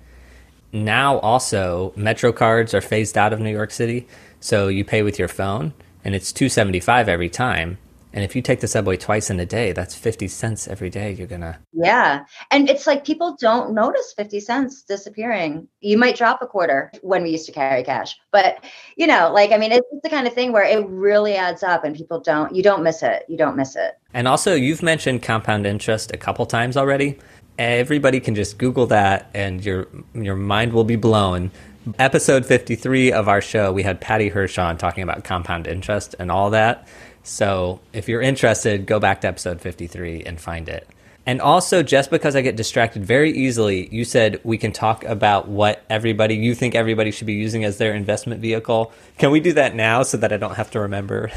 now also Metro cards are phased out of New York City, so you pay with your phone, and it's two seventy five every time. And if you take the subway twice in a day, that's 50 cents every day you're going to. Yeah. And it's like people don't notice 50 cents disappearing. You might drop a quarter when we used to carry cash. But, you know, like, I mean, it's the kind of thing where it really adds up and people don't, you don't miss it. You don't miss it. And also, you've mentioned compound interest a couple times already everybody can just Google that, and your your mind will be blown. Episode fifty three of our show, we had Paddy Hirsch on talking about compound interest and all that. So if you're interested, go back to episode fifty three and find it. And also, just because I get distracted very easily, you said we can talk about what everybody you think everybody should be using as their investment vehicle. Can we do that now so that I don't have to remember?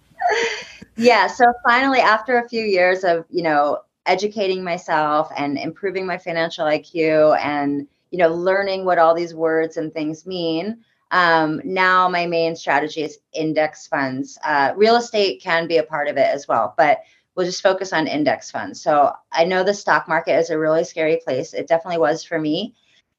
yeah. So finally, after a few years of you know educating myself and improving my financial IQ and you know learning what all these words and things mean. Um, now my main strategy is index funds. Uh, real estate can be a part of it as well, but we'll just focus on index funds. So I know the stock market is a really scary place. It definitely was for me.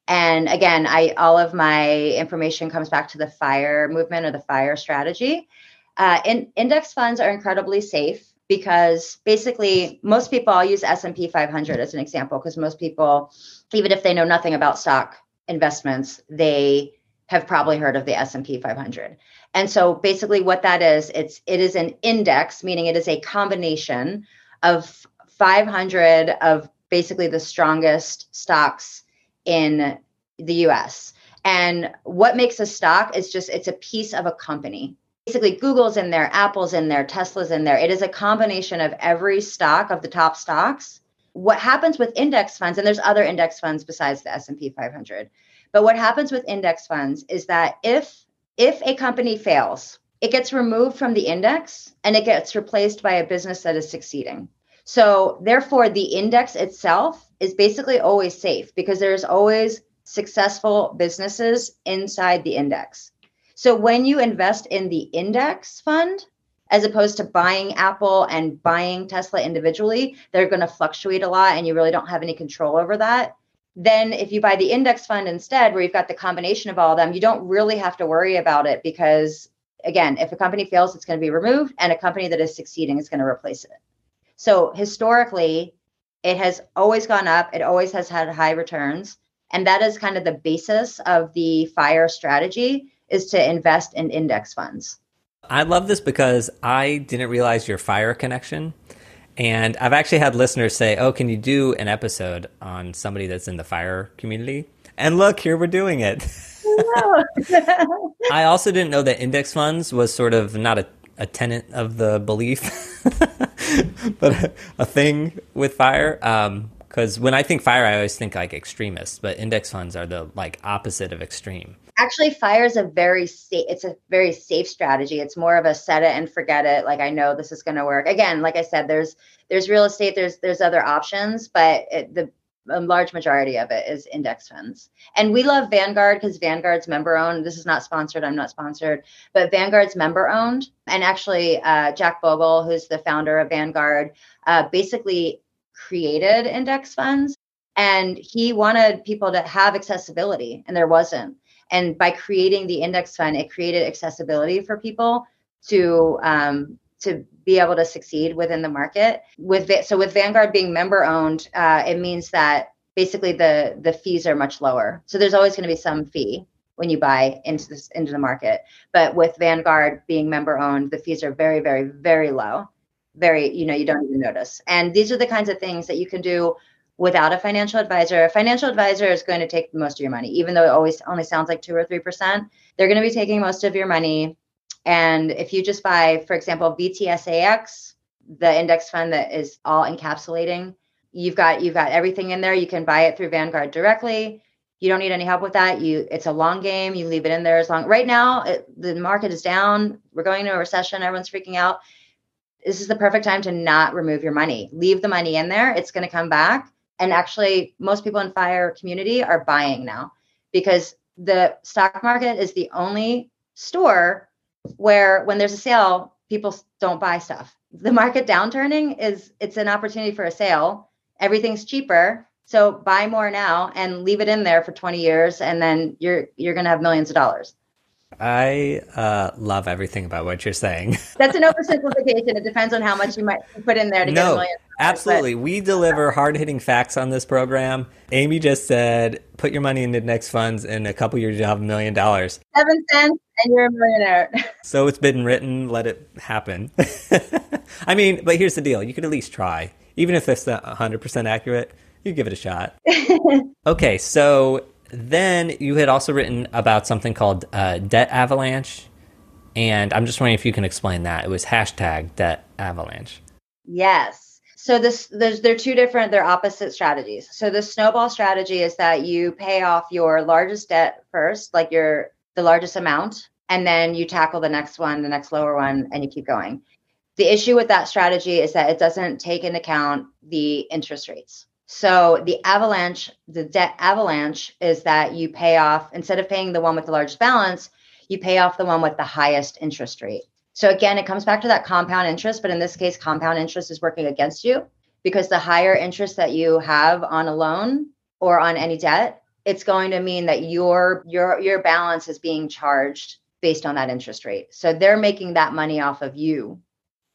And again, I all of my information comes back to the fire movement or the fire strategy. Uh, in, index funds are incredibly safe because basically most people I'll use S&P 500 as an example because most people even if they know nothing about stock investments they have probably heard of the S&P 500. And so basically what that is it's it is an index meaning it is a combination of 500 of basically the strongest stocks in the US. And what makes a stock is just it's a piece of a company basically Google's in there, Apple's in there, Tesla's in there. It is a combination of every stock of the top stocks. What happens with index funds, and there's other index funds besides the S&P 500, but what happens with index funds is that if if a company fails, it gets removed from the index and it gets replaced by a business that is succeeding. So therefore, the index itself is basically always safe because there's always successful businesses inside the index. So when you invest in the index fund, as opposed to buying Apple and buying Tesla individually. They're going to fluctuate a lot and you really don't have any control over that. Then, if you buy the index fund instead, where you've got the combination of all of them, you don't really have to worry about it because, again, if a company fails, it's going to be removed, and a company that is succeeding is going to replace it. So, historically, it has always gone up, it always has had high returns. And that is kind of the basis of the FIRE strategy is to invest in index funds. I love this because I didn't realize your fire connection. And I've actually had listeners say, Oh, can you do an episode on somebody that's in the fire community? And look, here we're doing it. I also didn't know that index funds was sort of not a, a tenant of the belief, but a, a, thing with fire. Um, because when I think fire, I always think like extremists, but index funds are the like opposite of extreme actually fire is a very safe it's a very safe strategy. It's more of a set it and forget it. Like i know this is going to work. Again like i said there's there's real estate there's there's other options but it, the large majority of it is index funds. And we love vanguard because vanguard's member owned this is not sponsored i'm not sponsored but vanguard's member owned and actually uh, jack bogle who's the founder of vanguard uh, basically created index funds. And he wanted people to have accessibility and there wasn't and by creating the index fund, it created accessibility for people to um, to be able to succeed within the market. With so with Vanguard being member owned, uh, it means that basically the the fees are much lower. So there's always going to be some fee when you buy into this into the market. But with Vanguard being member owned, the fees are very very very low. Very you know you don't even notice. And these are the kinds of things that you can do without a financial advisor. A financial advisor is going to take most of your money, even though it always only sounds like two or three percent. They're going to be taking most of your money. And if you just buy, for example, VTSAX, the index fund that is all encapsulating, you've got you've got everything in there. You can buy it through Vanguard directly. You don't need any help with that. You it's a long game. You leave it in there as long. Right now, it, the market is down. We're going into a recession. Everyone's freaking out. This is the perfect time to not remove your money. Leave the money in there. It's going to come back and actually most people in fire community are buying now because the stock market is the only store where when there's a sale people don't buy stuff. The market downturning is it's an opportunity for a sale. Everything's cheaper. So buy more now and leave it in there for 20 years and then you're you're going to have millions of dollars I uh, love everything about what you're saying. That's an oversimplification. It depends on how much you might put in there to no, get a million. Absolutely. But... We deliver hard hitting facts on this program. Amy just said, put your money into index funds. In a couple years, you'll have a million dollars. Seven cents and you're a millionaire. so it's been written. Let it happen. I mean, but here's the deal you could at least try. Even if it's not 100% accurate, you give it a shot. okay, so then you had also written about something called uh, debt avalanche, and I'm just wondering if you can explain that. It was hashtag debt avalanche. Yes. So this there's they're two different they're opposite strategies. So the snowball strategy is that you pay off your largest debt first, like your the largest amount, and then you tackle the next one, the next lower one, and you keep going. The issue with that strategy is that it doesn't take into account the interest rates. So the avalanche, the debt avalanche is that you pay off, instead of paying the one with the largest balance, you pay off the one with the highest interest rate. So again, it comes back to that compound interest, but in this case, compound interest is working against you because the higher interest that you have on a loan or on any debt, it's going to mean that your your your balance is being charged based on that interest rate. So they're making that money off of you.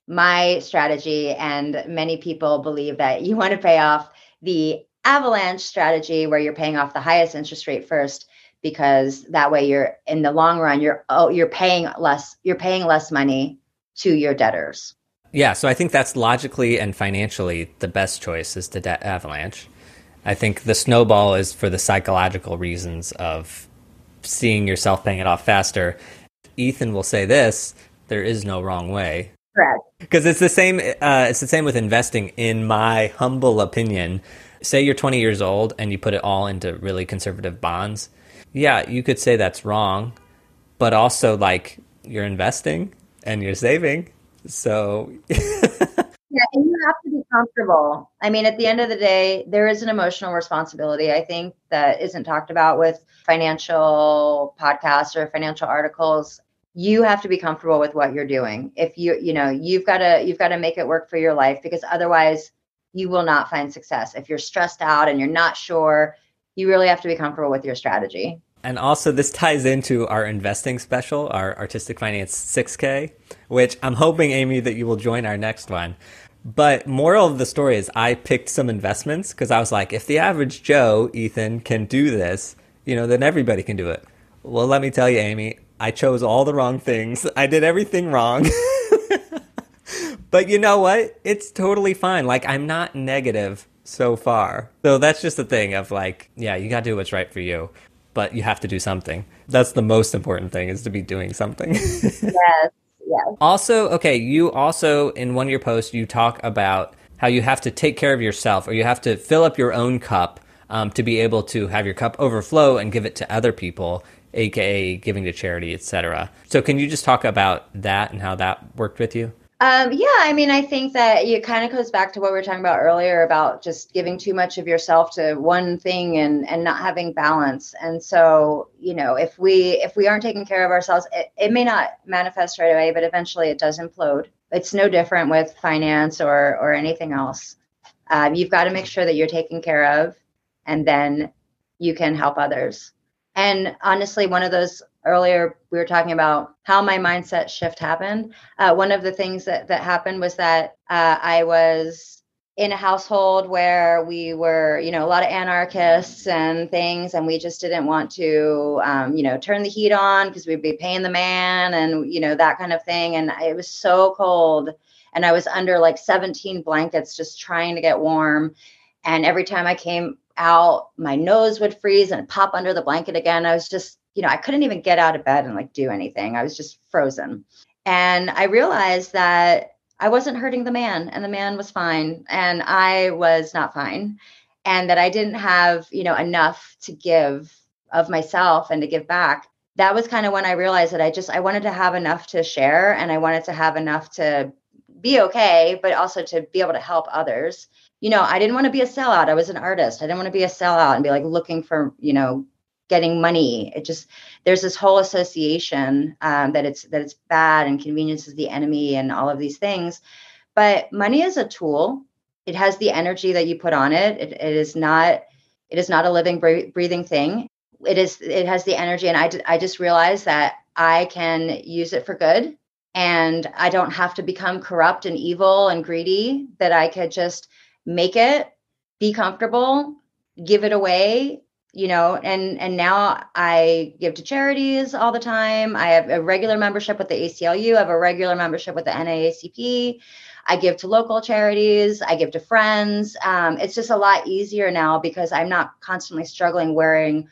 My strategy and many people believe that you want to pay off the avalanche strategy where you're paying off the highest interest rate first because that way you're in the long run you're oh you're paying less you're paying less money to your debtors. Yeah so i think that's logically and financially the best choice is the debt avalanche. I think the snowball is for the psychological reasons of seeing yourself paying it off faster. Ethan will say this there is no wrong way Correct. Because it's the same. Uh, it's the same with investing. In my humble opinion, say you're 20 years old and you put it all into really conservative bonds. Yeah, you could say that's wrong, but also like you're investing and you're saving. So. yeah, and you have to be comfortable. I mean, at the end of the day, there is an emotional responsibility, I think, that isn't talked about with financial podcasts or financial articles you have to be comfortable with what you're doing. If you, you know, you've got to you've got to make it work for your life because otherwise you will not find success. If you're stressed out and you're not sure, you really have to be comfortable with your strategy. And also, this ties into our investing special, our Artistic Finance 6K, which I'm hoping, Amy, that you will join our next one. But moral of the story is I picked some investments because I was like, if the average Joe, Ethan, can do this, you know, then everybody can do it. Well, let me tell you, Amy, I chose all the wrong things. I did everything wrong. but you know what? It's totally fine. Like, I'm not negative so far. So that's just the thing of like, yeah, you got to do what's right for you, but you have to do something. That's the most important thing is to be doing something. yes. Yes. Also, okay, you also in one of your posts you talk about how you have to take care of yourself or you have to fill up your own cup um, to be able to have your cup overflow and give it to other people, aka giving to charity, etc. So, can you just talk about that and how that worked with you? Um, yeah, I mean, I think that it kind of goes back to what we were talking about earlier about just giving too much of yourself to one thing and and not having balance. And so, you know, if we if we aren't taking care of ourselves, it, it may not manifest right away, but eventually it does implode. It's no different with finance or or anything else. Um, you've got to make sure that you're taken care of, and then you can help others. And honestly, one of those earlier we were talking about how my mindset shift happened. Uh, one of the things that that happened was that uh, I was in a household where we were, you know, a lot of anarchists and things, and we just didn't want to, um, you know, turn the heat on because we'd be paying the man and you know that kind of thing. And it was so cold, and I was under like 17 blankets just trying to get warm. And every time I came out, my nose would freeze and pop under the blanket again. I was just you know, I couldn't even get out of bed and like do anything. I was just frozen. And I realized that I wasn't hurting the man and the man was fine and I was not fine and that I didn't have, you know, enough to give of myself and to give back. That was kind of when I realized that I just I wanted to have enough to share and I wanted to have enough to be okay, but also to be able to help others. You know, I didn't want to be a sellout. I was an artist. I didn't want to be a sellout and be like looking for, you know, getting money. It just there's this whole association um, that it's that it's bad and convenience is the enemy and all of these things. But money is a tool. It has the energy that you put on it. It, it is not it is not a living breathing thing. It is it has the energy, and I I just realized that I can use it for good, and I don't have to become corrupt and evil and greedy. That I could just make it, be comfortable, give it away you know and and now i give to charities all the time. I have a regular membership with the aclu i have a regular membership with the naacp i give to local charities i give to friends. Um, it's just a lot easier now because i'm not constantly struggling worrying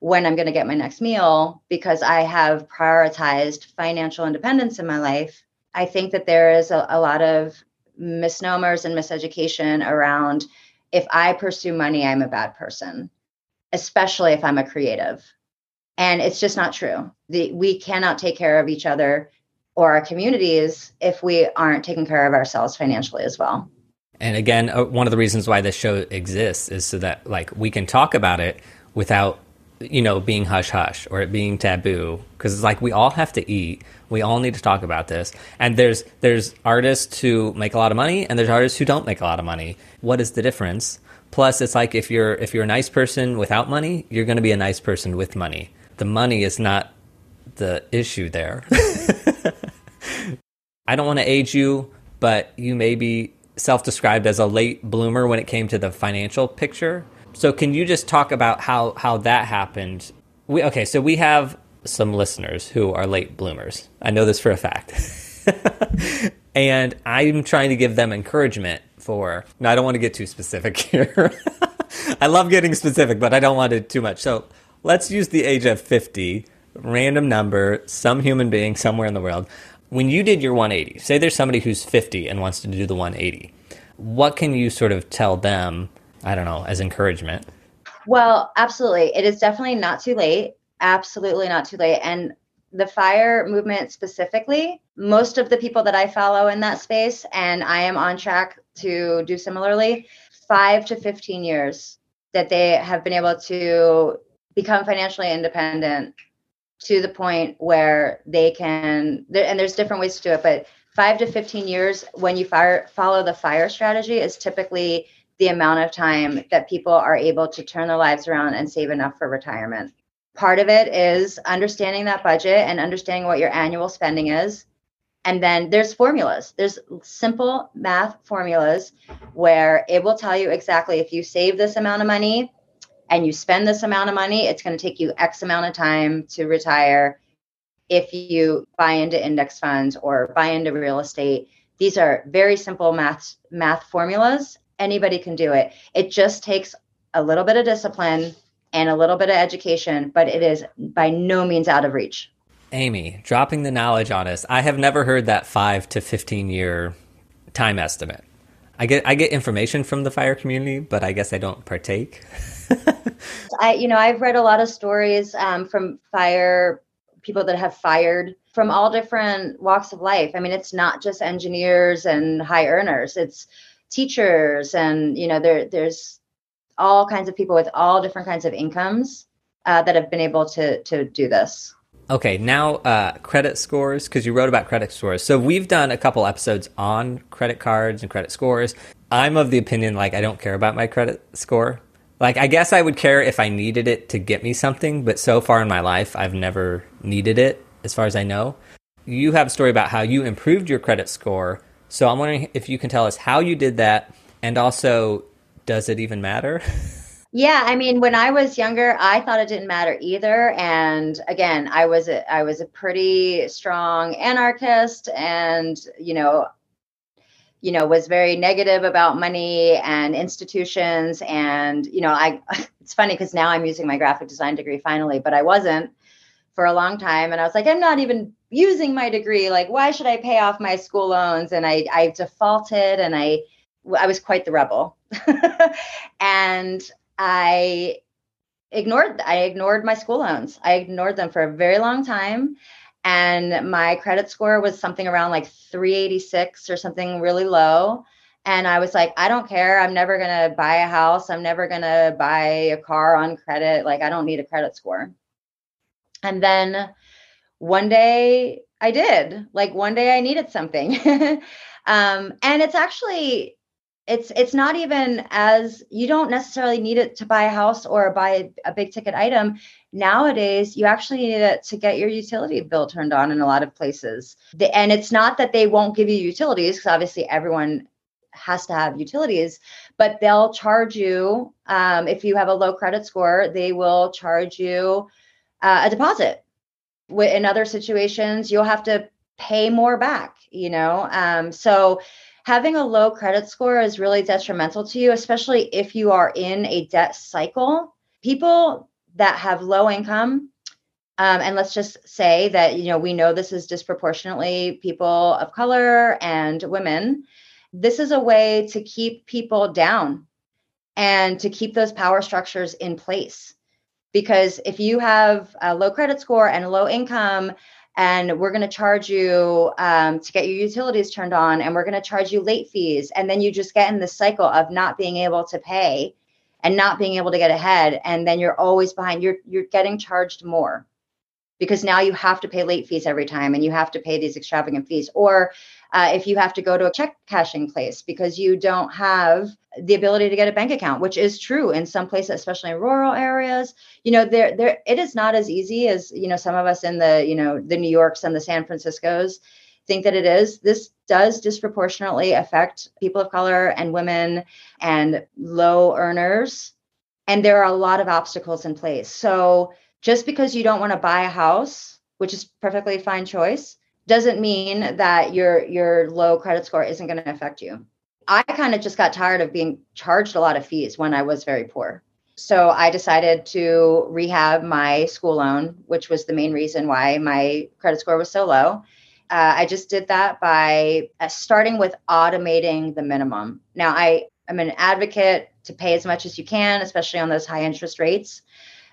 when i'm going to get my next meal because i have prioritized financial independence in my life. I think that there is a, a lot of misnomers and miseducation around if i pursue money i'm a bad person especially if I'm a creative. And it's just not true. The, we cannot take care of each other or our communities if we aren't taking care of ourselves financially as well. And again, uh, one of the reasons why this show exists is so that like we can talk about it without you know being hush hush or it being taboo because it's like we all have to eat we all need to talk about this and there's there's artists who make a lot of money and there's artists who don't make a lot of money what is the difference Plus, it's like if you're if you're a nice person without money, you're going to be a nice person with money. The money is not the issue there. I don't want to age you, but you may be self-described as a late bloomer when it came to the financial picture. So can you just talk about how how that happened? We okay, so we have some listeners who are late bloomers. I know this for a fact. and I'm trying to give them encouragement for. No, I don't want to get too specific here. I love getting specific, but I don't want it too much. So let's use the age of 50, random number, some human being somewhere in the world. When you did your 180, say there's somebody who's 50 and wants to do the 180, what can you sort of tell them, I don't know, as encouragement? Well, absolutely. It is definitely not too late. Absolutely not too late. And the fire movement specifically, most of the people that I follow in that space, and I am on track to do similarly, five to 15 years that they have been able to become financially independent to the point where they can and there's different ways to do it but 5 to 15 years when you fire, follow the fire strategy is typically the amount of time that people are able to turn their lives around and save enough for retirement part of it is understanding that budget and understanding what your annual spending is and then there's formulas there's simple math formulas where it will tell you exactly if you save this amount of money and you spend this amount of money, it's going to take you X amount of time to retire. If you buy into index funds or buy into real estate, these are very simple math math formulas. Anybody can do it. It just takes a little bit of discipline and a little bit of education, but it is by no means out of reach. Amy, dropping the knowledge on us. I have never heard that 5 to 15 year time estimate. I get I get information from the fire community, but I guess I don't partake. I, you know, I've read a lot of stories um, from fire people that have fired from all different walks of life. I mean, it's not just engineers and high earners; it's teachers, and you know, there there's all kinds of people with all different kinds of incomes uh, that have been able to to do this. Okay, now uh, credit scores, because you wrote about credit scores. So we've done a couple episodes on credit cards and credit scores. I'm of the opinion like I don't care about my credit score. Like, I guess I would care if I needed it to get me something, but so far in my life, I've never needed it, as far as I know. You have a story about how you improved your credit score. So I'm wondering if you can tell us how you did that, and also, does it even matter? Yeah, I mean, when I was younger, I thought it didn't matter either. And again, I was a, I was a pretty strong anarchist, and you know, you know was very negative about money and institutions and you know i it's funny because now i'm using my graphic design degree finally but i wasn't for a long time and i was like i'm not even using my degree like why should i pay off my school loans? And i i defaulted and i i was quite the rebel. And i ignored i ignored my school loans. I ignored them for a very long time. And my credit score was something around like 386 or something really low. And i was like i don't care. I'm never going to buy a house. I'm never going to buy a car on credit. Like i don't need a credit score. And then one day i did like one day i needed something. Um, and it's actually it's it's not even as you don't necessarily need it to buy a house or buy a, a big ticket item. Nowadays you actually need it to get your utility bill turned on in a lot of places. The, and it's not that they won't give you utilities because obviously everyone has to have utilities but they'll charge you um, if you have a low credit score they will charge you uh, a deposit in other situations you'll have to pay more back you know um, so having a low credit score is really detrimental to you, especially if you are in a debt cycle. People that have low income, um, and let's just say that you know we know this is disproportionately people of color and women. This is a way to keep people down and to keep those power structures in place. Because if you have a low credit score and low income, and we're going to charge you um, to get your utilities turned on and we're going to charge you late fees and then you just get in the cycle of not being able to pay and not being able to get ahead and then you're always behind you're you're getting charged more because now you have to pay late fees every time and you have to pay these extravagant fees or uh, if you have to go to a check cashing place because you don't have the ability to get a bank account, which is true in some places, especially in rural areas. You know, there there it is not as easy as you know some of us in the you know the New Yorks and the San Franciscos think that it is. This does disproportionately affect people of color and women and low earners, and there are a lot of obstacles in place. So just because you don't want to buy a house, which is perfectly fine choice, doesn't mean that your your low credit score isn't going to affect you. I kind of just got tired of being charged a lot of fees when I was very poor. So I decided to rehab my school loan, which was the main reason why my credit score was so low. Uh, I just did that by uh, starting with automating the minimum. Now, I am an advocate to pay as much as you can, especially on those high interest rates.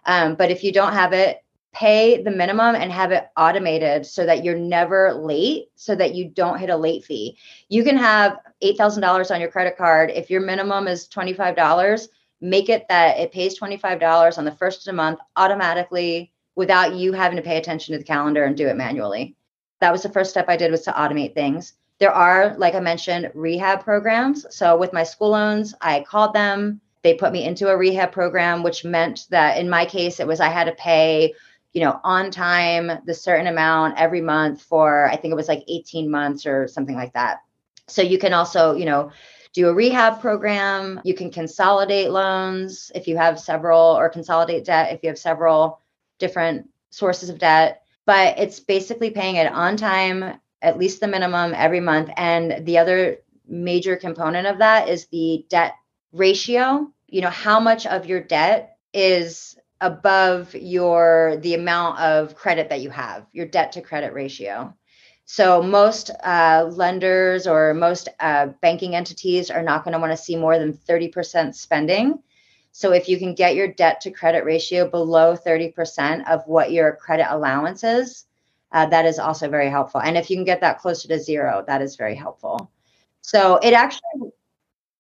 Um, but if you don't have it, pay the minimum and have it automated so that you're never late so that you don't hit a late fee you can have $8000 on your credit card if your minimum is $25 make it that it pays $25 on the first of the month automatically without you having to pay attention to the calendar and do it manually. That was the first step I did was to automate things. There are, like I mentioned, rehab programs. So with my school loans, I called them. They put me into a rehab program, which meant that in my case, it was I had to pay, you know, on time the certain amount every month for I think it was like 18 months or something like that. So you can also, you know, do a rehab program. You can consolidate loans if you have several, or consolidate debt if you have several different sources of debt. But it's basically paying it on time, at least the minimum every month. And the other major component of that is the debt ratio. You know, how much of your debt is above your the amount of credit that you have, your debt to credit ratio. So most uh, lenders or most uh, banking entities are not going to want to see more than 30% spending. So if you can get your debt to credit ratio below 30% of what your credit allowance is, uh, that is also very helpful. And if you can get that closer to zero, that is very helpful. So it actually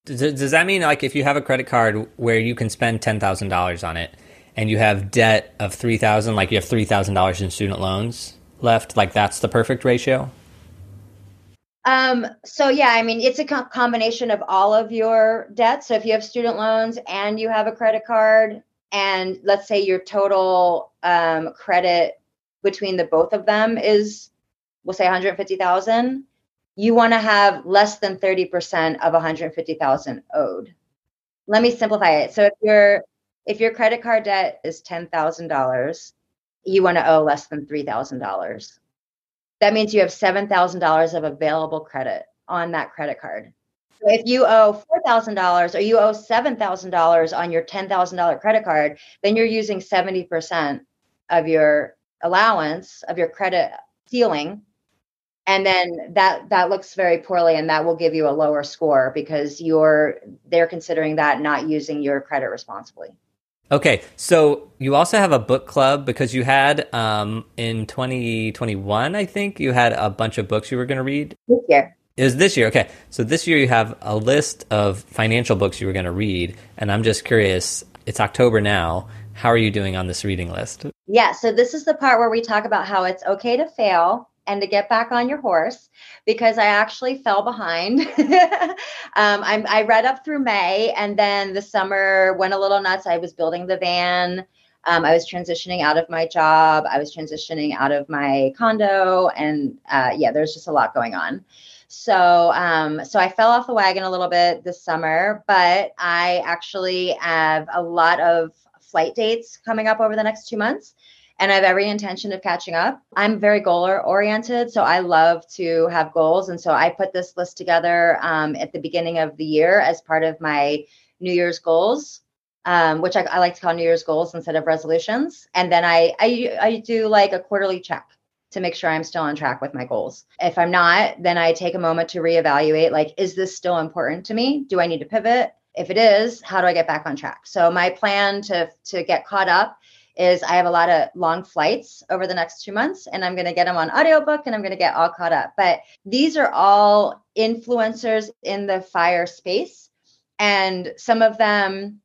does, does that mean like if you have a credit card where you can spend ten thousand dollars on it and you have debt of three thousand, like you have three thousand dollars in student loans, left? Like that's the perfect ratio? Um, so yeah, I mean, it's a co- combination of all of your debts. So if you have student loans and you have a credit card, and let's say your total um, credit between the both of them is, we'll say 150,000, you want to have less than 30% of 150,000 owed. Let me simplify it. So if your if your credit card debt is $10,000 you want to owe less than $3,000. That means you have $7,000 of available credit on that credit card. So if you owe $4,000 or you owe $7,000 on your $10,000 credit card, then you're using 70% of your allowance of your credit ceiling and then that that looks very poorly and that will give you a lower score because you're they're considering that not using your credit responsibly Okay, so you also have a book club because you had um, in 2021, I think you had a bunch of books you were going to read. This year. It was this year. Okay, so this year you have a list of financial books you were going to read, and I'm just curious. It's October now. How are you doing on this reading list? Yeah, so this is the part where we talk about how it's okay to fail and to get back on your horse because I actually fell behind. um, I, read up through May and then the summer went a little nuts. I was building the van. Um, I was transitioning out of my job. I was transitioning out of my condo, and uh, yeah, there's just a lot going on. So, um, so I fell off the wagon a little bit this summer, but I actually have a lot of flight dates coming up over the next two months and I have every intention of catching up. I'm very goal oriented, so I love to have goals. And so I put this list together um, at the beginning of the year as part of my New Year's goals, um, which I, I, like to call New Year's goals instead of resolutions. And then I, I I do like a quarterly check to make sure I'm still on track with my goals. If I'm not, then I take a moment to reevaluate. Like, is this still important to me? Do I need to pivot? If it is, how do I get back on track? So my plan to to get caught up is I have a lot of long flights over the next two months and I'm going to get them on audiobook and I'm going to get all caught up. But these are all influencers in the fire space. And some of them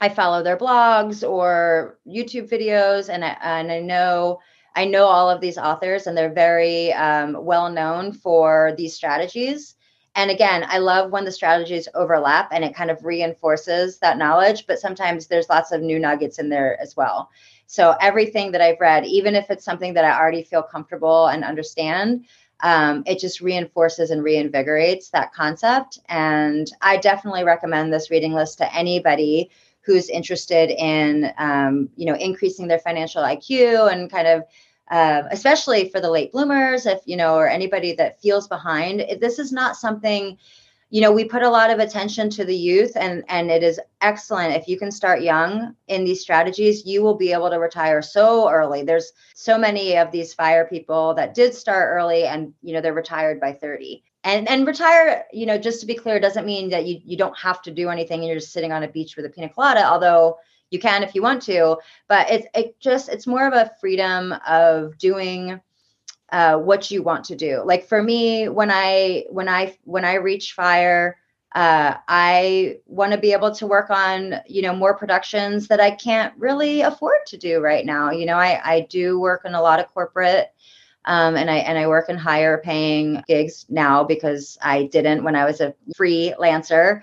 I follow their blogs or YouTube videos and I, and I know I know all of these authors and they're very um, well known for these strategies. And again, I love when the strategies overlap and it kind of reinforces that knowledge, but sometimes there's lots of new nuggets in there as well. So everything that I've read, even if it's something that I already feel comfortable and understand, um, it just reinforces and reinvigorates that concept. And I definitely recommend this reading list to anybody who's interested in, um, you know, increasing their financial IQ and kind of uh, especially for the late bloomers, if you know, or anybody that feels behind. This is not something, you know, we put a lot of attention to the youth, and and it is excellent if you can start young in these strategies. You will be able to retire so early. There's so many of these fire people that did start early, and you know, they're retired by 30 and and retire you know just to be clear doesn't mean that you you don't have to do anything and you're just sitting on a beach with a pina colada although you can if you want to but it's it just it's more of a freedom of doing uh, what you want to do like for me when i when i when i reach fire Uh, I want to be able to work on, you know, more productions that I can't really afford to do right now. You know, I, I do work in a lot of corporate um, and I and I work in higher paying gigs now because I didn't when I was a freelancer.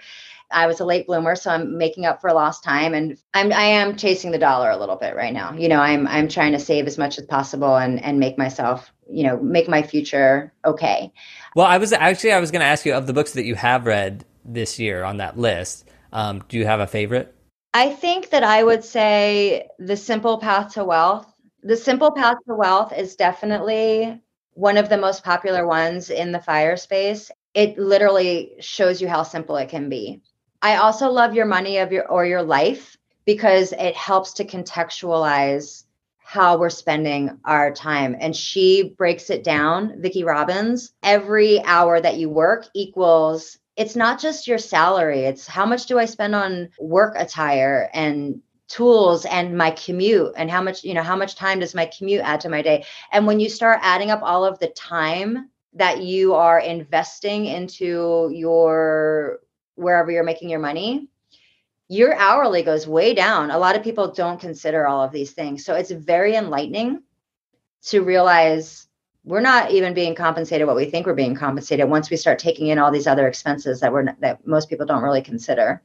I was a late bloomer, so I'm making up for lost time, and I'm I am chasing the dollar a little bit right now. You know, I'm I'm trying to save as much as possible and and make myself, you know, make my future okay. Well, I was actually I was going to ask you of the books that you have read this year on that list. Um, do you have a favorite? I think that I would say The Simple Path to Wealth. The Simple Path to Wealth is definitely one of the most popular ones in the fire space. It literally shows you how simple it can be. I also love Your Money of Your or Your Life because it helps to contextualize how we're spending our time. And she breaks it down, Vicki Robbins. Every hour that you work equals it's not just your salary, it's how much do I spend on work attire and tools and my commute and how much, you know, how much time does my commute add to my day? And when you start adding up all of the time that you are investing into your wherever you're making your money, your hourly goes way down. A lot of people don't consider all of these things. So it's very enlightening to realize we're not even being compensated what we think we're being compensated once we start taking in all these other expenses that we're that most people don't really consider.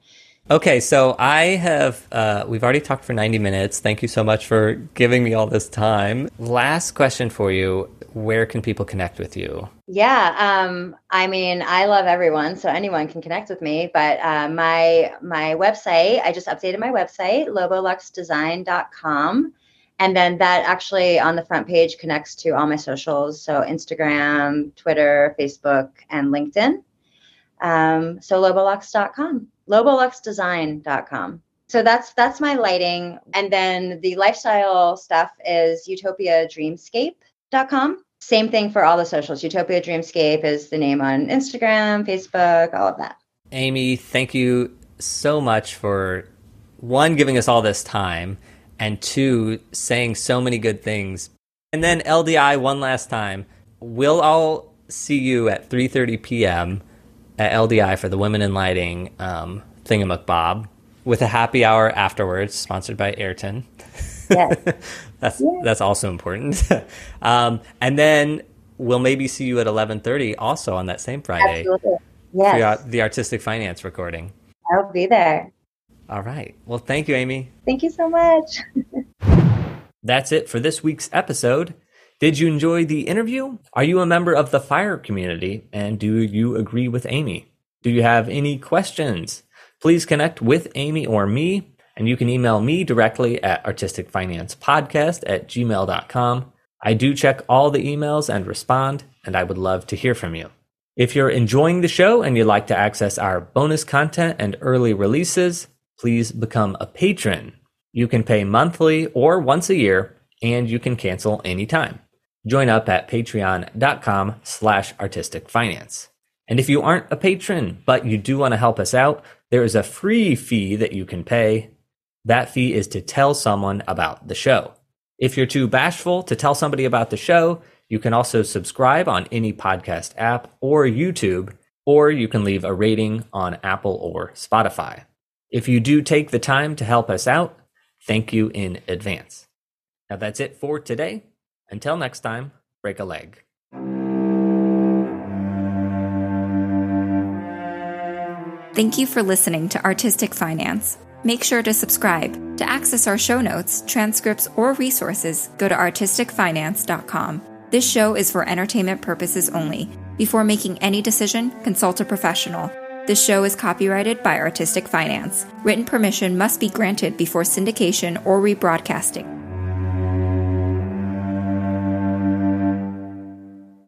Okay, so I have uh, we've already talked for 90 minutes. Thank you so much for giving me all this time. Last question for you: Where can people connect with you? Yeah, um, I mean, I love everyone, so anyone can connect with me. But uh, my my website, I just updated my website, loboluxdesign.com. And then that actually on the front page connects to all my socials. So Instagram, Twitter, Facebook, and LinkedIn. Um, so lobolux.com, loboluxdesign.com. So that's that's my lighting. And then the lifestyle stuff is utopiadreamscape.com. Same thing for all the socials. Utopia Dreamscape is the name on Instagram, Facebook, all of that. Amy, thank you so much for one giving us all this time and two, saying so many good things. And then LDI one last time. We'll all see you at 3:30 p.m. at LDI for the Women in Lighting um, thingamabob with a happy hour afterwards, sponsored by Ayrton. Yes. that's yeah. that's also important. um, and then we'll maybe see you at 11:30 also on that same Friday. Absolutely. Yes. For the artistic finance recording. I'll be there. All right. Well, thank you, Amy. Thank you so much. That's it for this week's episode. Did you enjoy the interview? Are you a member of the FIRE community? And do you agree with Amy? Do you have any questions? Please connect with Amy or me, and you can email me directly at artisticfinancepodcast at gmail.com. I do check all the emails and respond, and I would love to hear from you. If you're enjoying the show and you'd like to access our bonus content and early releases, please become a patron. You can pay monthly or once a year, and you can cancel anytime. Join up at patreon.com slash artistic finance. And if you aren't a patron, but you do want to help us out, there is a free fee that you can pay. That fee is to tell someone about the show. If you're too bashful to tell somebody about the show, you can also subscribe on any podcast app or YouTube, or you can leave a rating on Apple or Spotify. If you do take the time to help us out, thank you in advance. Now that's it for today. Until next time, break a leg. Thank you for listening to Artistic Finance. Make sure to subscribe. To access our show notes, transcripts, or resources, go to artisticfinance.com. This show is for entertainment purposes only. Before making any decision, consult a professional. This show is copyrighted by Artistic Finance. Written permission must be granted before syndication or rebroadcasting.